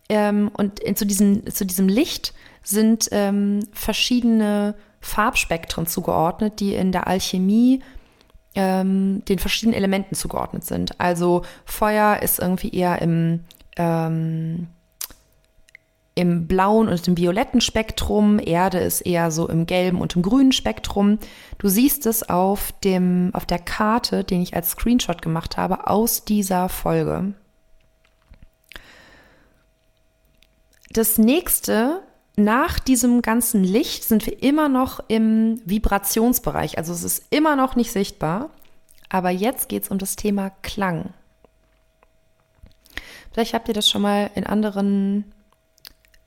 ähm, und in, zu, diesen, zu diesem Licht sind ähm, verschiedene Farbspektren zugeordnet, die in der Alchemie ähm, den verschiedenen Elementen zugeordnet sind. Also Feuer ist irgendwie eher im, ähm, im blauen und im violetten Spektrum, Erde ist eher so im gelben und im grünen Spektrum. Du siehst es auf, dem, auf der Karte, den ich als Screenshot gemacht habe, aus dieser Folge. Das nächste nach diesem ganzen Licht sind wir immer noch im Vibrationsbereich. Also es ist immer noch nicht sichtbar. Aber jetzt geht es um das Thema Klang. Vielleicht habt ihr das schon mal in anderen,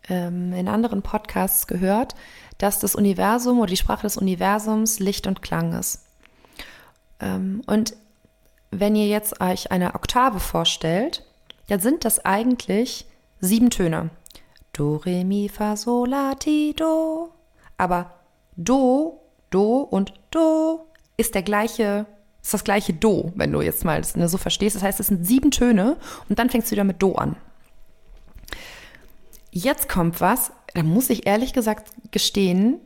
ähm, in anderen Podcasts gehört, dass das Universum oder die Sprache des Universums Licht und Klang ist. Ähm, und wenn ihr jetzt euch eine Oktave vorstellt, dann sind das eigentlich sieben Töne. Do, Re, Mi, Fa, Sol, La, Ti, Do. Aber Do, Do und Do ist der gleiche, ist das gleiche Do, wenn du jetzt mal das so verstehst. Das heißt, es sind sieben Töne und dann fängst du wieder mit Do an. Jetzt kommt was, da muss ich ehrlich gesagt gestehen,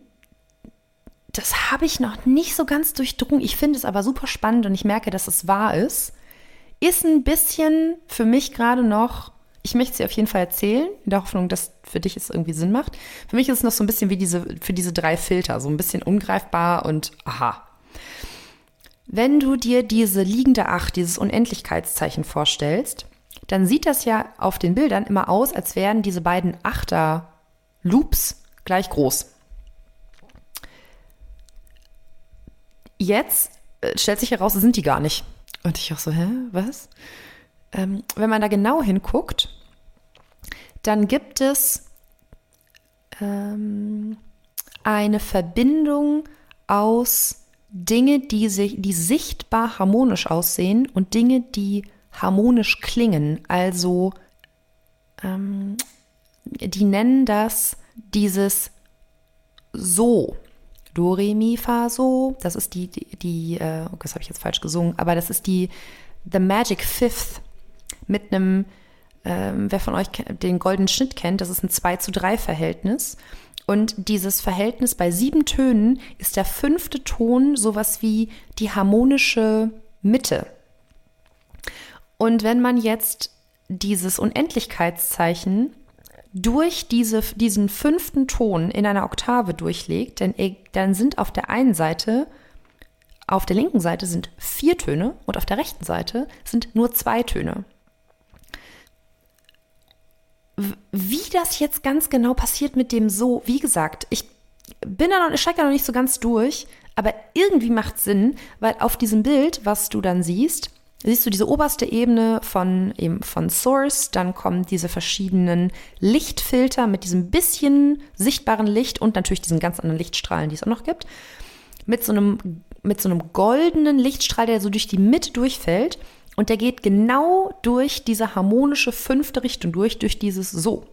das habe ich noch nicht so ganz durchdrungen. Ich finde es aber super spannend und ich merke, dass es wahr ist. Ist ein bisschen für mich gerade noch ich möchte sie auf jeden Fall erzählen, in der Hoffnung, dass für dich es irgendwie Sinn macht. Für mich ist es noch so ein bisschen wie diese, für diese drei Filter, so ein bisschen ungreifbar und aha. Wenn du dir diese liegende Acht, dieses Unendlichkeitszeichen vorstellst, dann sieht das ja auf den Bildern immer aus, als wären diese beiden Achter-Loops gleich groß. Jetzt äh, stellt sich heraus, sind die gar nicht. Und ich auch so, hä, was? ähm, wenn man da genau hinguckt, dann gibt es ähm, eine Verbindung aus Dinge, die, sich, die sichtbar harmonisch aussehen und Dinge, die harmonisch klingen. Also ähm, die nennen das dieses So. Do, Re, Mi, Fa, So. Das ist die, die, die äh, oh, das habe ich jetzt falsch gesungen, aber das ist die The Magic Fifth mit einem, ähm, wer von euch den goldenen Schnitt kennt, das ist ein 2 zu 3 Verhältnis. Und dieses Verhältnis bei sieben Tönen ist der fünfte Ton sowas wie die harmonische Mitte. Und wenn man jetzt dieses Unendlichkeitszeichen durch diese, diesen fünften Ton in einer Oktave durchlegt, dann, dann sind auf der einen Seite auf der linken Seite sind vier Töne und auf der rechten Seite sind nur zwei Töne. Wie das jetzt ganz genau passiert mit dem So, wie gesagt, ich bin da noch, steige da noch nicht so ganz durch, aber irgendwie macht Sinn, weil auf diesem Bild, was du dann siehst, siehst du diese oberste Ebene von, eben von Source, dann kommen diese verschiedenen Lichtfilter mit diesem bisschen sichtbaren Licht und natürlich diesen ganz anderen Lichtstrahlen, die es auch noch gibt, mit so einem, mit so einem goldenen Lichtstrahl, der so durch die Mitte durchfällt und der geht genau durch diese harmonische fünfte Richtung durch, durch dieses So.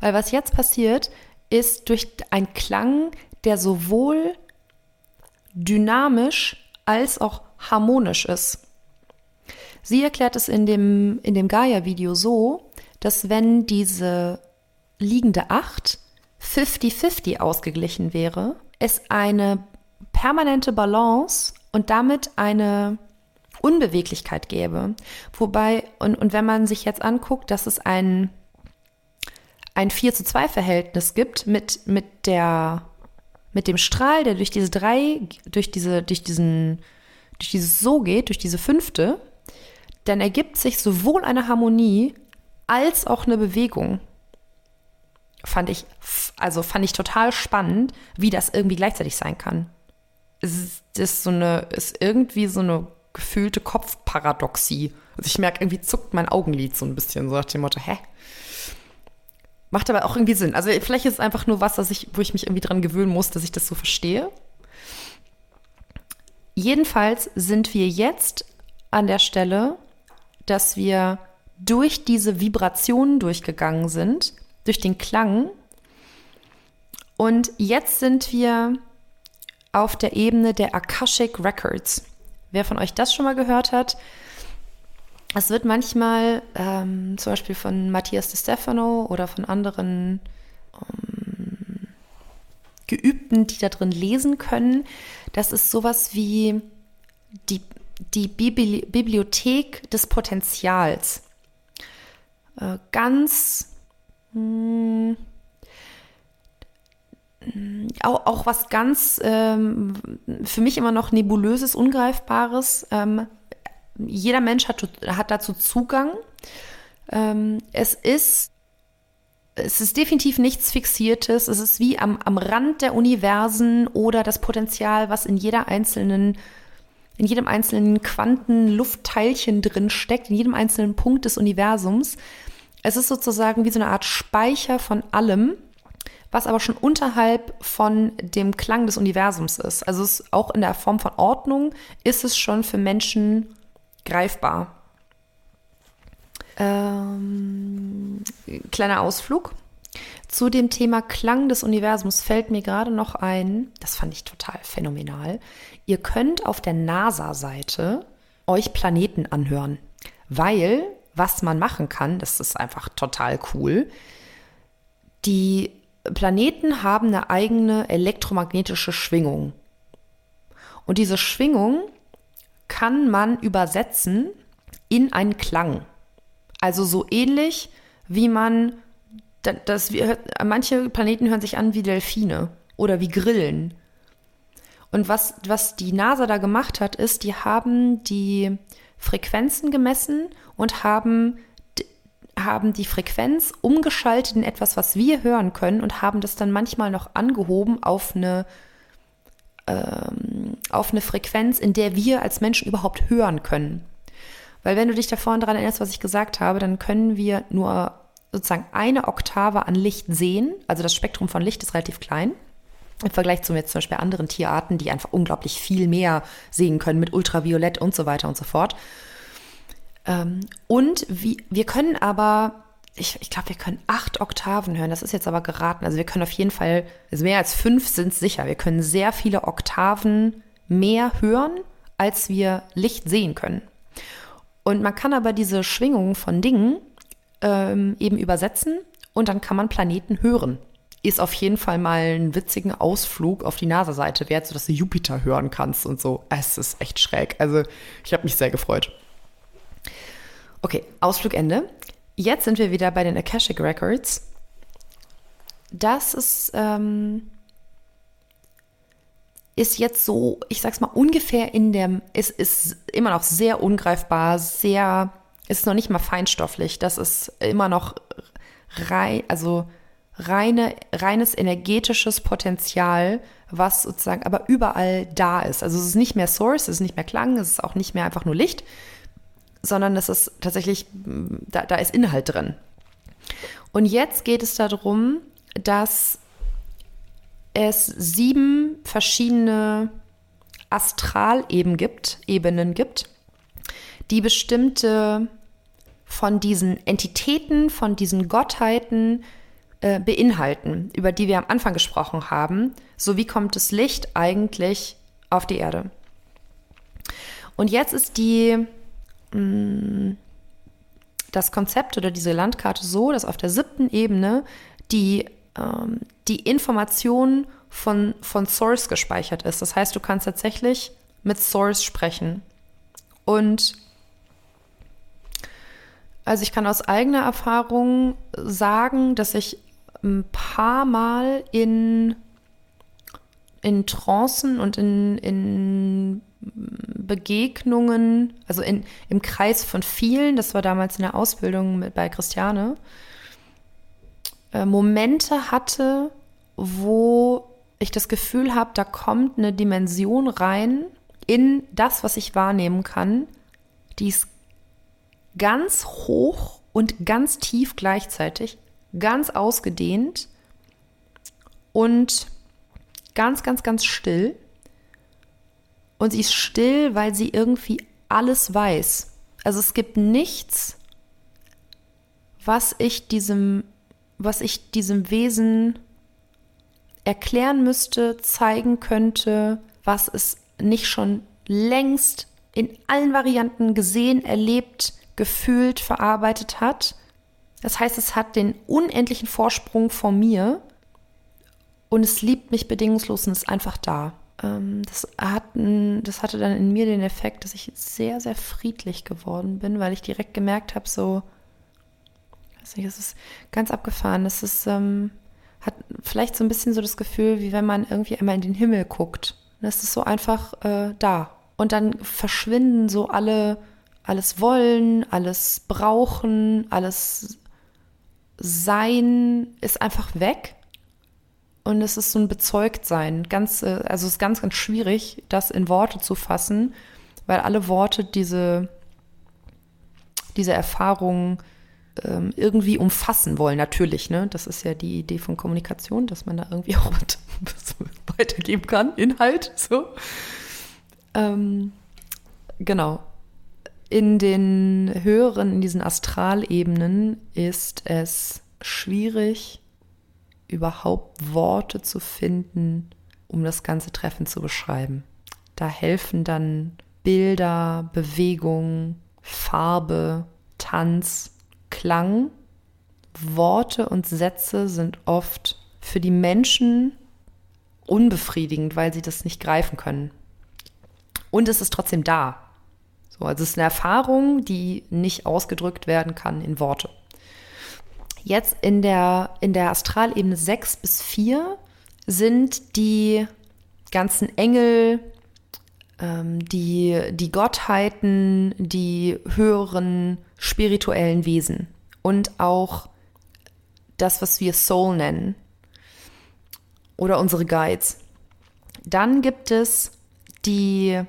Weil was jetzt passiert, ist durch einen Klang, der sowohl dynamisch als auch harmonisch ist. Sie erklärt es in dem, in dem Gaia-Video so, dass wenn diese liegende 8 50-50 ausgeglichen wäre, es eine permanente Balance und damit eine Unbeweglichkeit gäbe. Wobei, und, und wenn man sich jetzt anguckt, dass es ein, ein 4 zu 2 Verhältnis gibt mit, mit der, mit dem Strahl, der durch diese drei, durch diese, durch diesen durch dieses So geht, durch diese fünfte, dann ergibt sich sowohl eine Harmonie als auch eine Bewegung. Fand ich, also fand ich total spannend, wie das irgendwie gleichzeitig sein kann. Es ist, ist so eine, ist irgendwie so eine gefühlte Kopfparadoxie. Also ich merke, irgendwie zuckt mein Augenlid so ein bisschen, so nach dem Motto, hä? Macht aber auch irgendwie Sinn. Also vielleicht ist es einfach nur was, dass ich, wo ich mich irgendwie dran gewöhnen muss, dass ich das so verstehe. Jedenfalls sind wir jetzt an der Stelle, dass wir durch diese Vibrationen durchgegangen sind, durch den Klang. Und jetzt sind wir auf der Ebene der Akashic Records. Wer von euch das schon mal gehört hat, es wird manchmal ähm, zum Beispiel von Matthias de Stefano oder von anderen ähm, Geübten, die da drin lesen können, das ist sowas wie die, die Bibli Bibliothek des Potenzials. Äh, ganz mh, hm, auch, auch, was ganz ähm, für mich immer noch nebulöses, ungreifbares. Ähm, jeder Mensch hat, hat dazu Zugang. Ähm, es ist es ist definitiv nichts Fixiertes. Es ist wie am, am Rand der Universen oder das Potenzial, was in jeder einzelnen, in jedem einzelnen Quantenluftteilchen drin steckt, in jedem einzelnen Punkt des Universums. Es ist sozusagen wie so eine Art Speicher von allem, was aber schon unterhalb von dem Klang des Universums ist. Also ist auch in der Form von Ordnung ist es schon für Menschen greifbar. Ähm, kleiner Ausflug. Zu dem Thema Klang des Universums fällt mir gerade noch ein, das fand ich total phänomenal. Ihr könnt auf der NASA-Seite euch Planeten anhören, weil was man machen kann, das ist einfach total cool. Die Planeten haben eine eigene elektromagnetische Schwingung. Und diese Schwingung kann man übersetzen in einen Klang. Also so ähnlich, wie man, das, manche Planeten hören sich an wie Delfine oder wie Grillen. Und was, was die NASA da gemacht hat, ist, die haben die Frequenzen gemessen und haben, haben die Frequenz umgeschaltet in etwas, was wir hören können und haben das dann manchmal noch angehoben auf eine, ähm, auf eine Frequenz, in der wir als Menschen überhaupt hören können. Weil wenn du dich da vorne dran erinnerst, was ich gesagt habe, dann können wir nur sozusagen eine Oktave an Licht sehen. Also das Spektrum von Licht ist relativ klein. Im Vergleich zu jetzt zum Beispiel anderen Tierarten, die einfach unglaublich viel mehr sehen können mit Ultraviolett und so weiter und so fort. Ähm, und wie, wir können aber, ich, ich glaube, wir können acht Oktaven hören. Das ist jetzt aber geraten. Also wir können auf jeden Fall, also mehr als fünf sind sicher. Wir können sehr viele Oktaven mehr hören, als wir Licht sehen können. Und man kann aber diese Schwingungen von Dingen ähm, eben übersetzen und dann kann man Planeten hören. Ist auf jeden Fall mal ein witzigen Ausflug auf die NASA-Seite wert, sodass du Jupiter hören kannst und so. Es ist echt schräg. Also ich habe mich sehr gefreut. Okay, Ausflug Ende. Jetzt sind wir wieder bei den Akashic Records. Das ist, ähm, ist jetzt so, ich sag's mal, ungefähr in dem, es ist immer noch sehr ungreifbar, sehr, ist noch nicht mal feinstofflich. Das ist immer noch rein, also reine, reines energetisches Potenzial, was sozusagen aber überall da ist. Also es ist nicht mehr Source, es ist nicht mehr Klang, es ist auch nicht mehr einfach nur Licht, sondern es ist tatsächlich, da, da ist Inhalt drin. Und jetzt geht es darum, dass es sieben verschiedene Astraleben gibt, Ebenen gibt, die bestimmte von diesen Entitäten, von diesen Gottheiten äh, beinhalten, über die wir am Anfang gesprochen haben. So wie kommt das Licht eigentlich auf die Erde? Und jetzt ist die, mm, das Konzept oder diese Landkarte so, dass auf der siebten Ebene die, ähm, die Information von, von Source gespeichert ist. Das heißt, du kannst tatsächlich mit Source sprechen. Und also ich kann aus eigener Erfahrung sagen, dass ich ein paar Mal in, in Trancen und in, in Begegnungen, also in, im Kreis von vielen, das war damals in der Ausbildung mit, bei Christiane, äh, Momente hatte, wo ich das Gefühl habe, da kommt eine Dimension rein in das, was ich wahrnehmen kann, die ist ganz hoch und ganz tief gleichzeitig, ganz ausgedehnt und ganz, ganz, ganz still. Und sie ist still, weil sie irgendwie alles weiß. Also es gibt nichts, was ich diesem, was ich diesem Wesen erklären müsste, zeigen könnte, was es nicht schon längst in allen Varianten gesehen, erlebt, gefühlt, verarbeitet hat. Das heißt, es hat den unendlichen Vorsprung vor mir und es liebt mich bedingungslos und ist einfach da. Ähm, das, hat, das hatte dann in mir den Effekt, dass ich sehr, sehr friedlich geworden bin, weil ich direkt gemerkt habe, so, weiß nicht, es ist ganz abgefahren. Es ist, ähm, hat vielleicht so ein bisschen so das Gefühl, wie wenn man irgendwie einmal in den Himmel guckt. Es ist so einfach äh, da. Und dann verschwinden so alle alles wollen, alles brauchen, alles sein ist einfach weg. Und es ist so ein Bezeugtsein. Ganz, äh, also es ist ganz, ganz schwierig, das in Worte zu fassen, weil alle Worte diese, diese Erfahrung ähm, irgendwie umfassen wollen. Natürlich, ne? Das ist ja die Idee von Kommunikation, dass man da irgendwie auch weitergeben kann, Inhalt, so. Ähm, genau. In den höheren, in diesen Astralebenen ist es schwierig, überhaupt Worte zu finden, um das ganze Treffen zu beschreiben. Da helfen dann Bilder, Bewegung, Farbe, Tanz, Klang. Worte und Sätze sind oft für die Menschen unbefriedigend, weil sie das nicht greifen können. Und es ist trotzdem da. So, also es ist eine Erfahrung, die nicht ausgedrückt werden kann in Worte. Jetzt in der, in der Astralebene 6 bis 4 sind die ganzen Engel, ähm, die, die Gottheiten, die höheren spirituellen Wesen und auch das, was wir Soul nennen oder unsere Guides. Dann gibt es die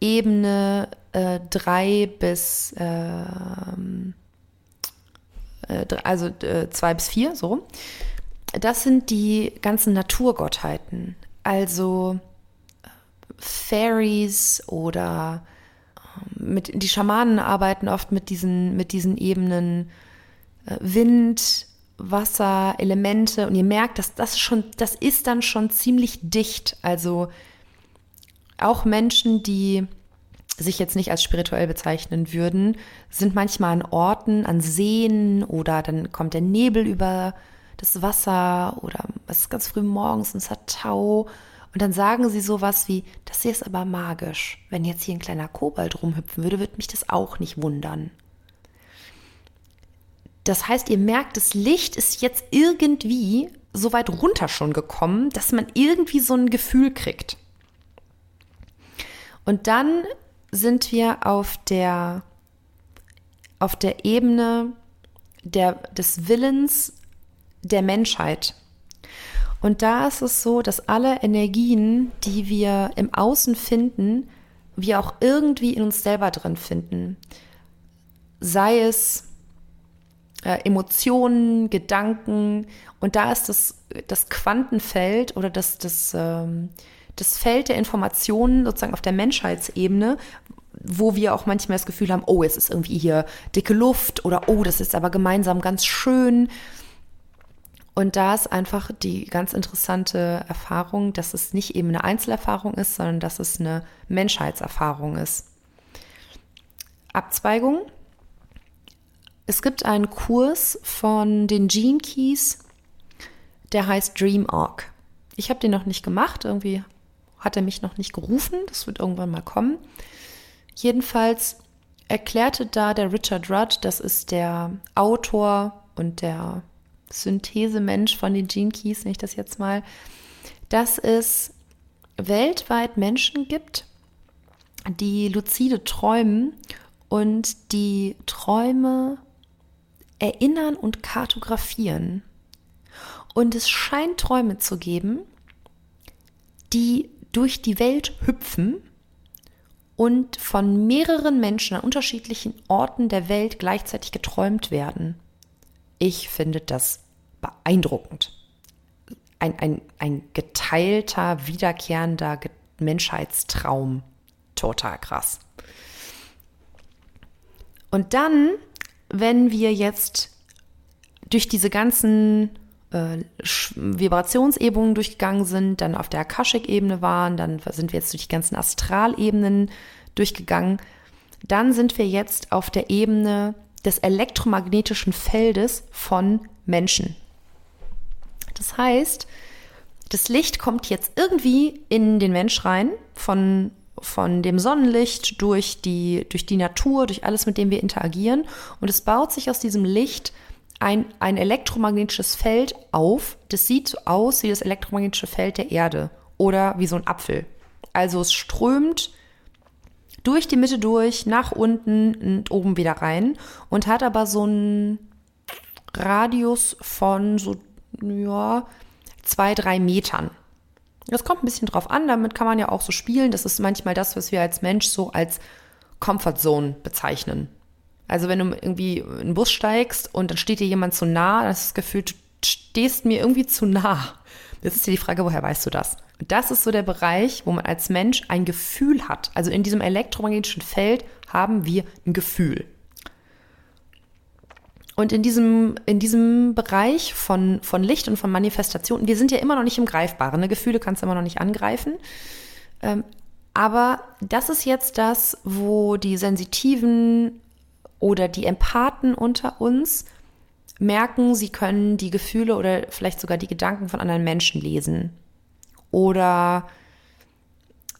Ebene 3 äh, bis, ähm, äh, also 2 äh, bis 4, so. Das sind die ganzen Naturgottheiten. Also äh, Fairies oder ähm, mit, die Schamanen arbeiten oft mit diesen, mit diesen Ebenen äh, Wind, Wasser, Elemente und ihr merkt, dass das schon, das ist dann schon ziemlich dicht. Also auch Menschen, die sich jetzt nicht als spirituell bezeichnen würden, sind manchmal an Orten, an Seen oder dann kommt der Nebel über das Wasser oder es ist ganz früh morgens und es hat Tau. Und dann sagen sie sowas wie, das hier ist aber magisch. Wenn jetzt hier ein kleiner Kobold rumhüpfen würde, würde mich das auch nicht wundern. Das heißt, ihr merkt, das Licht ist jetzt irgendwie so weit runter schon gekommen, dass man irgendwie so ein Gefühl kriegt. Und dann sind wir auf der, auf der Ebene der, des Willens der Menschheit. Und da ist es so, dass alle Energien, die wir im Außen finden, wir auch irgendwie in uns selber drin finden. Sei es äh, Emotionen, Gedanken. Und da ist das, das Quantenfeld oder das, das, ähm, das Feld der Informationen sozusagen auf der Menschheitsebene, wo wir auch manchmal das Gefühl haben, oh, es ist irgendwie hier dicke Luft oder oh, das ist aber gemeinsam ganz schön. Und da ist einfach die ganz interessante Erfahrung, dass es nicht eben eine Einzelerfahrung ist, sondern dass es eine Menschheitserfahrung ist. Abzweigung es gibt einen Kurs von den Gene Keys, der heißt Dream Arc. Ich habe den noch nicht gemacht, irgendwie hat er mich noch nicht gerufen, das wird irgendwann mal kommen. Jedenfalls erklärte da der Richard Rudd, das ist der Autor und der Synthesemensch von den Gene Keys, nenne ich das jetzt mal, dass es weltweit Menschen gibt, die luzide träumen und die Träume erinnern und kartografieren. Und es scheint Träume zu geben, die durch die Welt hüpfen und von mehreren Menschen an unterschiedlichen Orten der Welt gleichzeitig geträumt werden. Ich finde das beeindruckend. Ein, ein, ein geteilter, wiederkehrender Menschheitstraum. Total krass. Und dann wenn wir jetzt durch diese ganzen äh, Vibrationsebenen durchgegangen sind, dann auf der Akashic-Ebene waren, dann sind wir jetzt durch die ganzen Astralebenen durchgegangen, dann sind wir jetzt auf der Ebene des elektromagnetischen Feldes von Menschen. Das heißt, das Licht kommt jetzt irgendwie in den Mensch rein, von von dem Sonnenlicht durch die, durch die Natur, durch alles, mit dem wir interagieren. Und es baut sich aus diesem Licht ein, ein elektromagnetisches Feld auf. Das sieht so aus wie das elektromagnetische Feld der Erde oder wie so ein Apfel. Also es strömt durch die Mitte durch, nach unten und oben wieder rein und hat aber so einen Radius von so, ja, zwei, drei Metern. Das kommt ein bisschen drauf an, damit kann man ja auch so spielen. Das ist manchmal das, was wir als Mensch so als Comfort Zone bezeichnen. Also wenn du irgendwie in den Bus steigst und dann steht dir jemand zu nah, dann ist das Gefühl, du stehst mir irgendwie zu nah. Jetzt ist dir die Frage, woher weißt du das? Und das ist so der Bereich, wo man als Mensch ein Gefühl hat. Also in diesem elektromagnetischen Feld haben wir ein Gefühl. Und in diesem, in diesem Bereich von, von Licht und von Manifestation, wir sind ja immer noch nicht im Greifbaren. Ne? Gefühle kannst du immer noch nicht angreifen. Ähm, aber das ist jetzt das, wo die Sensitiven oder die Empathen unter uns merken, sie können die Gefühle oder vielleicht sogar die Gedanken von anderen Menschen lesen. Oder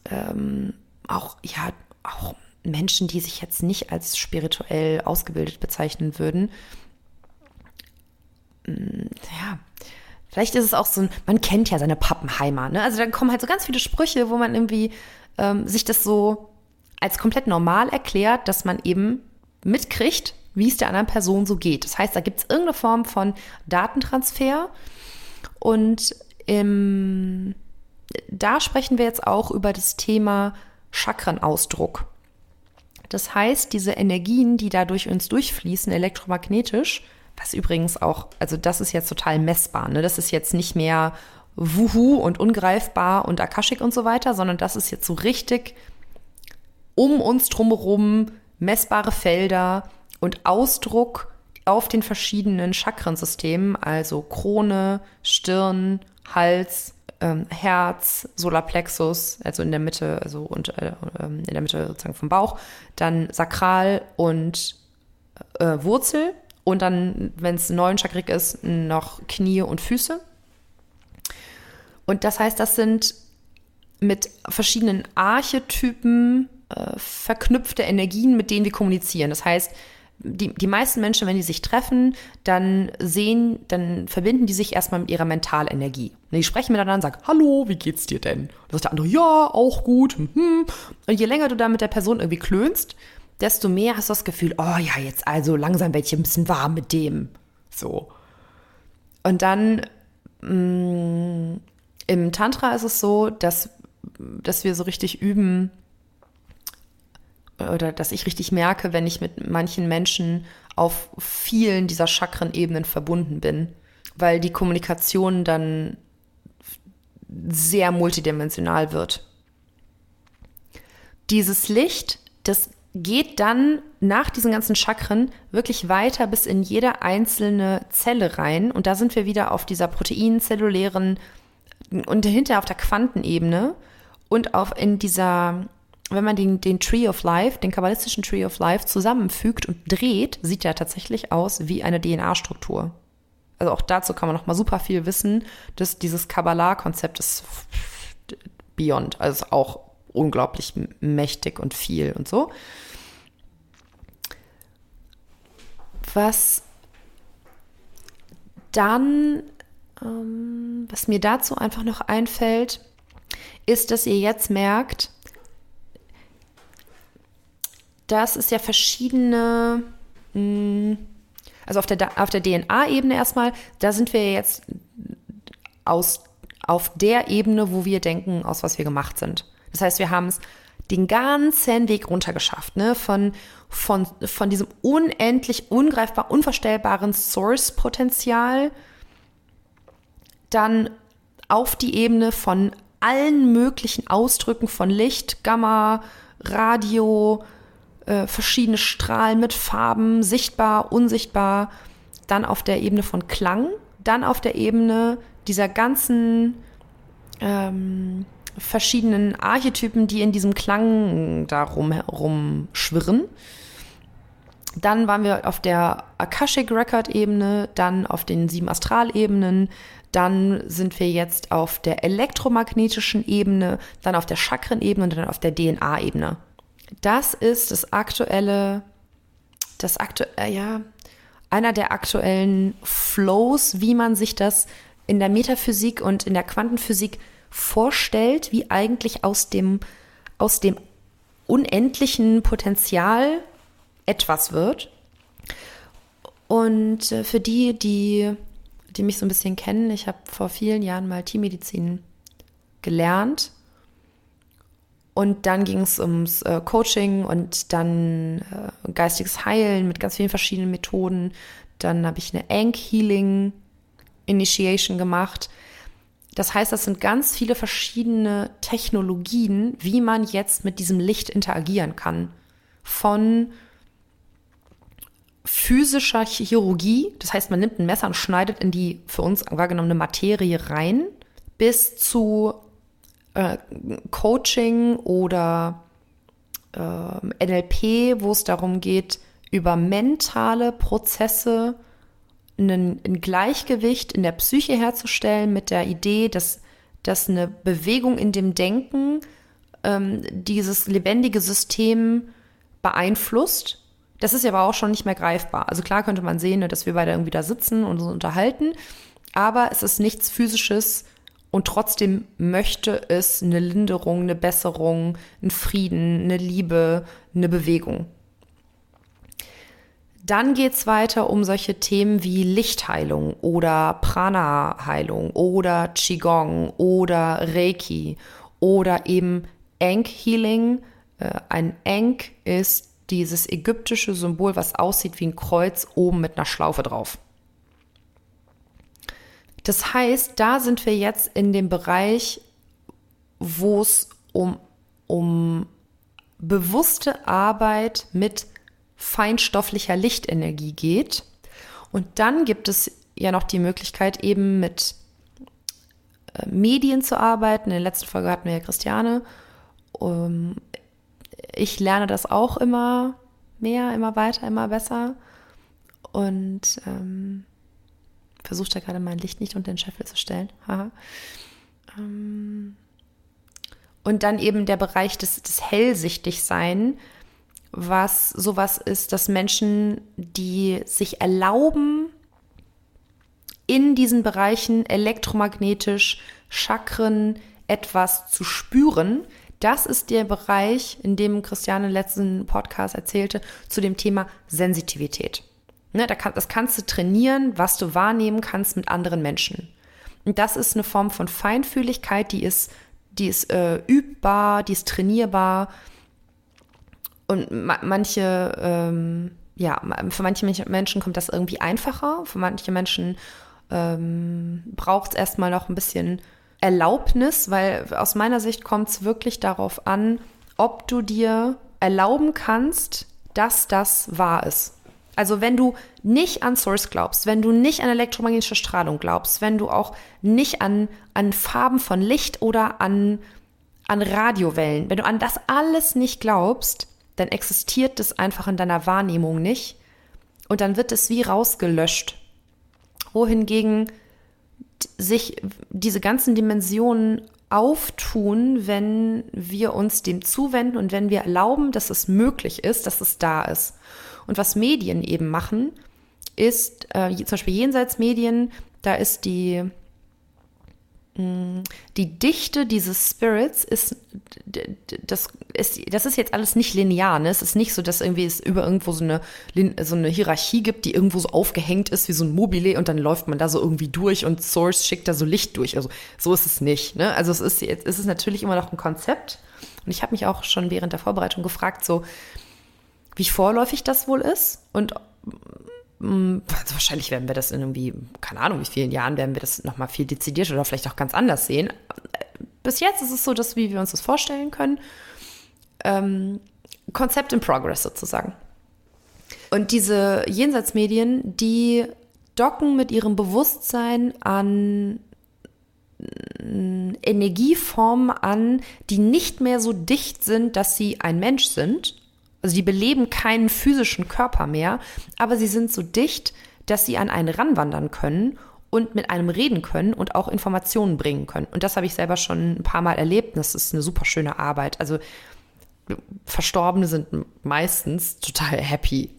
ähm, auch, ja, auch Menschen, die sich jetzt nicht als spirituell ausgebildet bezeichnen würden, ja, vielleicht ist es auch so ein, man kennt ja seine Pappenheimer, ne? Also da kommen halt so ganz viele Sprüche, wo man irgendwie ähm, sich das so als komplett normal erklärt, dass man eben mitkriegt, wie es der anderen Person so geht. Das heißt, da gibt es irgendeine Form von Datentransfer und im, da sprechen wir jetzt auch über das Thema Chakrenausdruck. Das heißt, diese Energien, die da durch uns durchfließen, elektromagnetisch, was übrigens auch, also das ist jetzt total messbar. Ne? Das ist jetzt nicht mehr Wuhu und ungreifbar und Akashic und so weiter, sondern das ist jetzt so richtig um uns drumherum messbare Felder und Ausdruck auf den verschiedenen Chakrensystemen, also Krone, Stirn, Hals, ähm, Herz, Solarplexus, also in der Mitte, also und, äh, ähm, in der Mitte sozusagen vom Bauch, dann Sakral und äh, Wurzel und dann, wenn es neun chakrig ist, noch Knie und Füße. Und das heißt, das sind mit verschiedenen Archetypen äh, verknüpfte Energien, mit denen wir kommunizieren. Das heißt, die, die meisten Menschen, wenn die sich treffen, dann sehen, dann verbinden die sich erstmal mit ihrer Mentalenergie. Und die sprechen miteinander und sagen, hallo, wie geht's dir denn? Und sagt der andere, ja, auch gut. Mhm. Und je länger du da mit der Person irgendwie klönst, desto mehr hast du das Gefühl, oh ja, jetzt also langsam werde ich ein bisschen warm mit dem. So. Und dann mh, mm, im Tantra ist es so, dass, dass wir so richtig üben, oder dass ich richtig merke, wenn ich mit manchen Menschen auf vielen dieser Chakrenebenen verbunden bin, weil die Kommunikation dann sehr multidimensional wird. Dieses Licht, das geht dann nach diesen ganzen Chakren wirklich weiter bis in jede einzelne Zelle rein. Und da sind wir wieder auf dieser proteinzellulären und dahinter auf der Quantenebene und auf in dieser wenn man den, den Tree of Life, den kabbalistischen Tree of Life zusammenfügt und dreht, sieht er tatsächlich aus wie eine DNA-Struktur. Also auch dazu kann man noch mal super viel wissen. dass dieses Kabbalah-Konzept ist beyond, also auch unglaublich mächtig und viel und so. Was dann, ähm, was mir dazu einfach noch einfällt, ist, dass ihr jetzt merkt, dass es ja verschiedene, hm, also auf der, auf der DNA-Ebene erstmal, da sind wir jetzt aus, auf der Ebene, wo wir denken, aus was wir gemacht sind. Das heißt, wir haben es den ganzen Weg runtergeschafft, ne? Von, von, von diesem unendlich, ungreifbar, unvorstellbaren Source-Potenzial dann auf die Ebene von allen möglichen Ausdrücken von Licht, Gamma, Radio, äh, verschiedene Strahlen mit Farben, sichtbar, unsichtbar, dann auf der Ebene von Klang, dann auf der Ebene dieser ganzen ähm, verschiedenen Archetypen, die in diesem Klang da rum, rumschwirren. Dann waren wir auf der Akashic Record Ebene, dann auf den sieben Astralebenen, dann sind wir jetzt auf der elektromagnetischen Ebene, dann auf der Chakrenebene und dann auf der DNA-Ebene. Das ist das aktuelle, das aktuelle, äh, ja, einer der aktuellen Flows, wie man sich das in der Metaphysik und in der Quantenphysik vorstellt, wie eigentlich aus dem, aus dem unendlichen Potenzial etwas wird. Und äh, für die, die, die mich so ein bisschen kennen, ich habe vor vielen Jahren mal Tiermedizin gelernt und dann ging es ums äh, Coaching und dann äh, geistiges Heilen mit ganz vielen verschiedenen Methoden. Dann habe ich eine Ank Healing Initiation gemacht. Das heißt, das sind ganz viele verschiedene Technologien, wie man jetzt mit diesem Licht interagieren kann. Von physischer Chirurgie, das heißt, man nimmt ein Messer und schneidet in die für uns wahrgenommene Materie rein, bis zu äh, Coaching oder äh, NLP, wo es darum geht, über mentale Prozesse ein, ein Gleichgewicht in der Psyche herzustellen mit der Idee, dass, dass eine Bewegung in dem Denken ähm, dieses lebendige System beeinflusst. Das ist aber auch schon nicht mehr greifbar. Also klar könnte man sehen, ne, dass wir beide irgendwie da sitzen und uns unterhalten, aber es ist nichts Physisches, und trotzdem möchte es eine Linderung, eine Besserung, einen Frieden, eine Liebe, eine Bewegung. Dann geht es weiter um solche Themen wie Lichtheilung oder Prana-Heilung oder Qigong oder Reiki oder eben Enk Healing. Äh, ein Enk ist dieses ägyptische Symbol, was aussieht wie ein Kreuz oben mit einer Schlaufe drauf. Das heißt, da sind wir jetzt in dem Bereich, wo es um, um bewusste Arbeit mit feinstofflicher Lichtenergie geht. Und dann gibt es ja noch die Möglichkeit, eben mit äh, Medien zu arbeiten. In der letzten Folge hatten wir ja Christiane. ich lerne das auch immer mehr, immer weiter, immer besser. Und ähm, versuche da gerade mein Licht nicht unter den Scheffel zu stellen. Ähm und dann eben der Bereich des, des Hellsichtigsein, was sowas ist, dass Menschen, die sich erlauben, in diesen Bereichen elektromagnetisch, Chakren etwas zu spüren, das ist der Bereich, in dem Christiane letzten Podcast erzählte, zu dem Thema Sensitivität. Ne, das kannst du trainieren, was du wahrnehmen kannst mit anderen Menschen. Und das ist eine Form von Feinfühligkeit, die ist, die ist äh, übbar, die ist trainierbar. Und ma manche, ähm, ja, für manche Menschen kommt das irgendwie einfacher, für manche Menschen ähm, braucht es erstmal noch ein bisschen Erlaubnis, weil aus meiner Sicht kommt es wirklich darauf an, ob du dir erlauben kannst, dass das wahr ist. Also wenn du nicht an Source glaubst, wenn du nicht an elektromagnetische Strahlung glaubst, wenn du auch nicht an, an Farben von Licht oder an, an Radiowellen, wenn du an das alles nicht glaubst, dann existiert das einfach in deiner Wahrnehmung nicht und dann wird es wie rausgelöscht. Wohingegen sich diese ganzen Dimensionen auftun, wenn wir uns dem zuwenden und wenn wir erlauben, dass es möglich ist, dass es da ist. Und was Medien eben machen, ist äh, zum Beispiel Jenseitsmedien, da ist die, die Dichte dieses Spirits ist das, ist, das ist jetzt alles nicht linear. Ne? Es ist nicht so, dass irgendwie es über irgendwo so eine, so eine Hierarchie gibt, die irgendwo so aufgehängt ist wie so ein Mobile und dann läuft man da so irgendwie durch und Source schickt da so Licht durch. Also so ist es nicht. Ne? Also es ist, jetzt, es ist natürlich immer noch ein Konzept. Und ich habe mich auch schon während der Vorbereitung gefragt, so wie vorläufig das wohl ist und Mm, also wahrscheinlich werden wir das in irgendwie, keine Ahnung, wie vielen Jahren werden wir das nochmal viel dezidiert oder vielleicht auch ganz anders sehen. Bis jetzt ist es so, dass wie wir uns das vorstellen können. Ähm, Konzept in Progress sozusagen. Und diese Jenseitsmedien, die docken mit ihrem Bewusstsein an mm, Energieformen an, die nicht mehr so dicht sind, dass sie ein Mensch sind, also die beleben keinen physischen Körper mehr, aber sie sind so dicht, dass sie an einen ranwandern können und mit einem reden können und auch Informationen bringen können. Und das habe ich selber schon ein paar Mal erlebt. Das ist eine super schöne Arbeit. Also Verstorbene sind meistens total happy.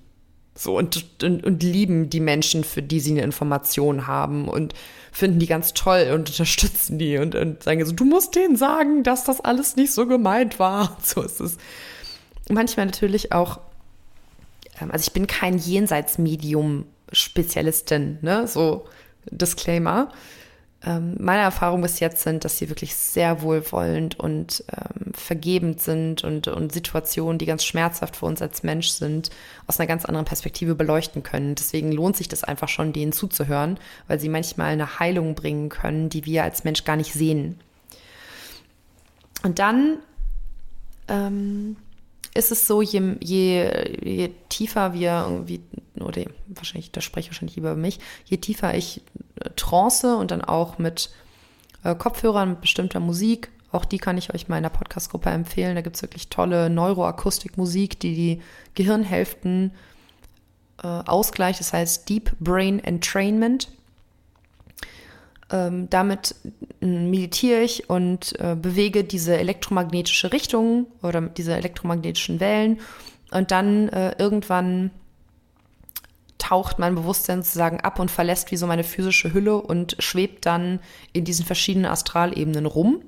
So und, und, und lieben die Menschen, für die sie eine Information haben und finden die ganz toll und unterstützen die und, und sagen so, du musst denen sagen, dass das alles nicht so gemeint war. So ist es manchmal natürlich auch, ähm, also ich bin kein Jenseitsmedium-Spezialistin, ne? so Disclaimer. Ähm, meine Erfahrungen bis jetzt sind, dass sie wirklich sehr wohlwollend und ähm, vergebend sind und, und Situationen, die ganz schmerzhaft für uns als Mensch sind, aus einer ganz anderen Perspektive beleuchten können. Deswegen lohnt sich das einfach schon, denen zuzuhören, weil sie manchmal eine Heilung bringen können, die wir als Mensch gar nicht sehen. Und dann ähm, ist es so, je, je, je tiefer wir irgendwie, oder wahrscheinlich, da spreche ich wahrscheinlich über mich, je tiefer ich äh, trance und dann auch mit äh, Kopfhörern, mit bestimmter Musik, auch die kann ich euch mal in der Podcast-Gruppe empfehlen. Da gibt es wirklich tolle Neuroakustikmusik, die die Gehirnhälften äh, ausgleicht. Das heißt Deep Brain Entrainment. Ähm, damit meditiere ich und äh, bewege diese elektromagnetische Richtung oder diese elektromagnetischen Wellen und dann äh, irgendwann taucht mein Bewusstsein sozusagen ab und verlässt wie so meine physische Hülle und schwebt dann in diesen verschiedenen Astralebenen rum.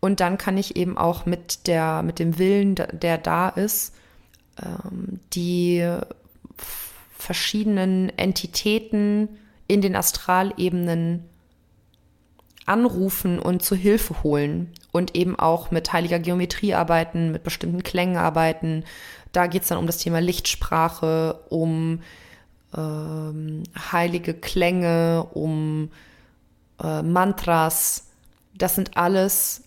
Und dann kann ich eben auch mit der, mit dem Willen, der da ist, ähm, die verschiedenen Entitäten in den Astralebenen anrufen und zu Hilfe holen und eben auch mit heiliger Geometrie arbeiten, mit bestimmten Klängen arbeiten. Da geht es dann um das Thema Lichtsprache, um ähm, heilige Klänge, um äh, Mantras. Das sind alles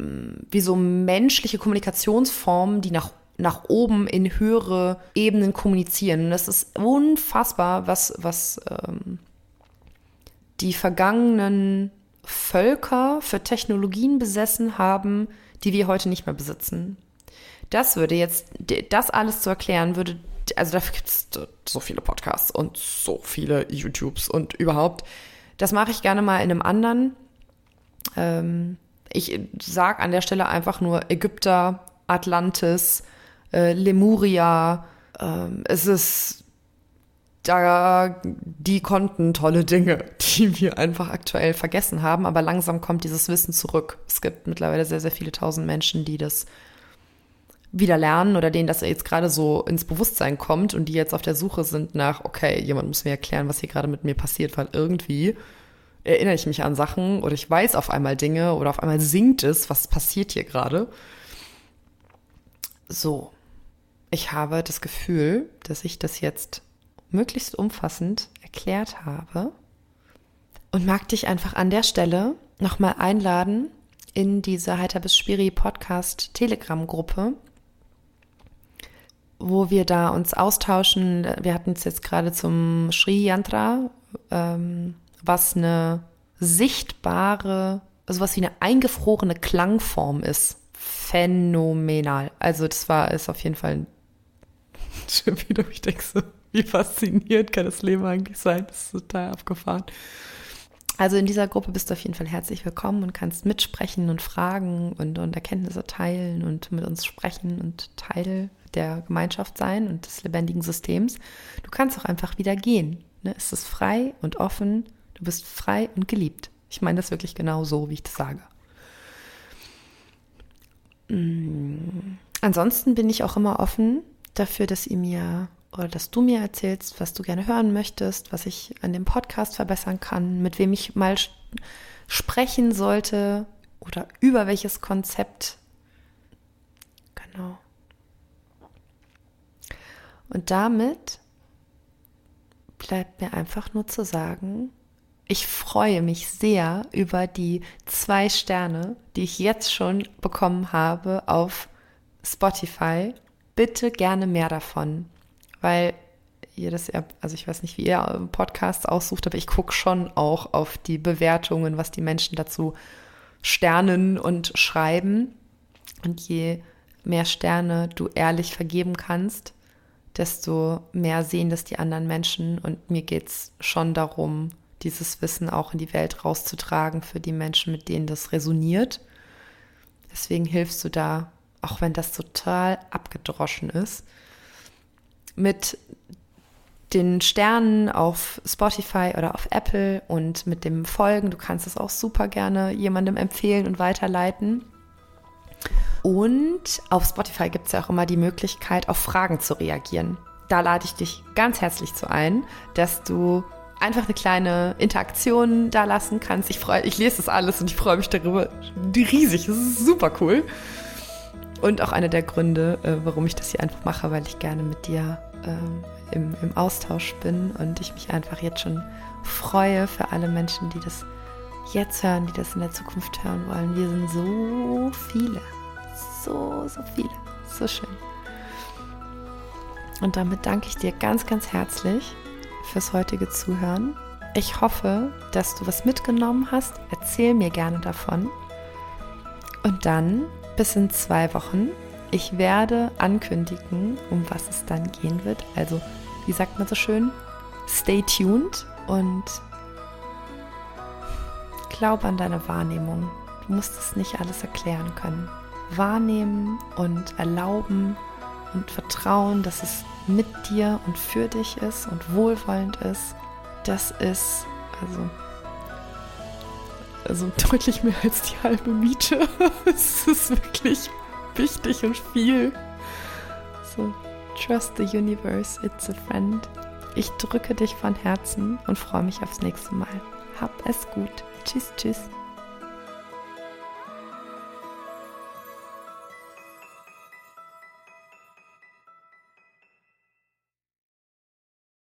äh, wie so menschliche Kommunikationsformen, die nach nach oben in höhere Ebenen kommunizieren. Das ist unfassbar, was, was ähm, die vergangenen Völker für Technologien besessen haben, die wir heute nicht mehr besitzen. Das würde jetzt, das alles zu erklären, würde, also dafür gibt es so viele Podcasts und so viele YouTubes und überhaupt. Das mache ich gerne mal in einem anderen. Ähm, ich sage an der Stelle einfach nur Ägypter, Atlantis, äh, Lemuria. Ähm, es ist da, die konnten tolle Dinge, die wir einfach aktuell vergessen haben, aber langsam kommt dieses Wissen zurück. Es gibt mittlerweile sehr, sehr viele tausend Menschen, die das wieder lernen oder denen das jetzt gerade so ins Bewusstsein kommt und die jetzt auf der Suche sind nach, okay, jemand muss mir erklären, was hier gerade mit mir passiert, weil irgendwie erinnere ich mich an Sachen oder ich weiß auf einmal Dinge oder auf einmal singt es, was passiert hier gerade. So, ich habe das Gefühl, dass ich das jetzt möglichst umfassend erklärt habe und mag dich einfach an der Stelle nochmal einladen in diese Heiter bis Spiri Podcast Telegram Gruppe, wo wir da uns austauschen. Wir hatten es jetzt gerade zum Sri Yantra, ähm, was eine sichtbare, also was wie eine eingefrorene Klangform ist. Phänomenal. Also das war, ist auf jeden Fall ein schon wieder, ich denke so, wie faszinierend kann das Leben eigentlich sein? Das ist total abgefahren. Also in dieser Gruppe bist du auf jeden Fall herzlich willkommen und kannst mitsprechen und fragen und, und Erkenntnisse teilen und mit uns sprechen und Teil der Gemeinschaft sein und des lebendigen Systems. Du kannst auch einfach wieder gehen. Ne? Es ist frei und offen. Du bist frei und geliebt. Ich meine das wirklich genau so, wie ich das sage. Mm. Ansonsten bin ich auch immer offen dafür, dass ihr mir oder dass du mir erzählst, was du gerne hören möchtest, was ich an dem Podcast verbessern kann, mit wem ich mal sprechen sollte oder über welches Konzept. Genau. Und damit bleibt mir einfach nur zu sagen, ich freue mich sehr über die zwei Sterne, die ich jetzt schon bekommen habe auf Spotify. Bitte gerne mehr davon weil jedes, also ich weiß nicht, wie ihr Podcasts aussucht, aber ich gucke schon auch auf die Bewertungen, was die Menschen dazu sternen und schreiben. Und je mehr Sterne du ehrlich vergeben kannst, desto mehr sehen das die anderen Menschen. Und mir geht es schon darum, dieses Wissen auch in die Welt rauszutragen für die Menschen, mit denen das resoniert. Deswegen hilfst du da, auch wenn das total abgedroschen ist mit den Sternen auf Spotify oder auf Apple und mit dem Folgen. Du kannst es auch super gerne jemandem empfehlen und weiterleiten. Und auf Spotify gibt es ja auch immer die Möglichkeit, auf Fragen zu reagieren. Da lade ich dich ganz herzlich zu ein, dass du einfach eine kleine Interaktion da lassen kannst. Ich freue, ich lese das alles und ich freue mich darüber riesig. Das ist super cool. Und auch einer der Gründe, äh, warum ich das hier einfach mache, weil ich gerne mit dir ähm, im, im Austausch bin und ich mich einfach jetzt schon freue für alle Menschen, die das jetzt hören, die das in der Zukunft hören wollen. Wir sind so viele, so, so viele, so schön. Und damit danke ich dir ganz, ganz herzlich fürs heutige Zuhören. Ich hoffe, dass du was mitgenommen hast. Erzähl mir gerne davon. Und dann bis in zwei Wochen ich werde ankündigen, um was es dann gehen wird. Also, wie sagt man so schön? Stay tuned und glaub an deine Wahrnehmung. Du musst es nicht alles erklären können. Wahrnehmen und erlauben und vertrauen, dass es mit dir und für dich ist und wohlwollend ist. Das ist also also deutlich mehr als die halbe Miete. es ist wirklich wichtig und viel. So, trust the universe, it's a friend. Ich drücke dich von Herzen und freue mich aufs nächste Mal. Hab es gut. Tschüss, tschüss.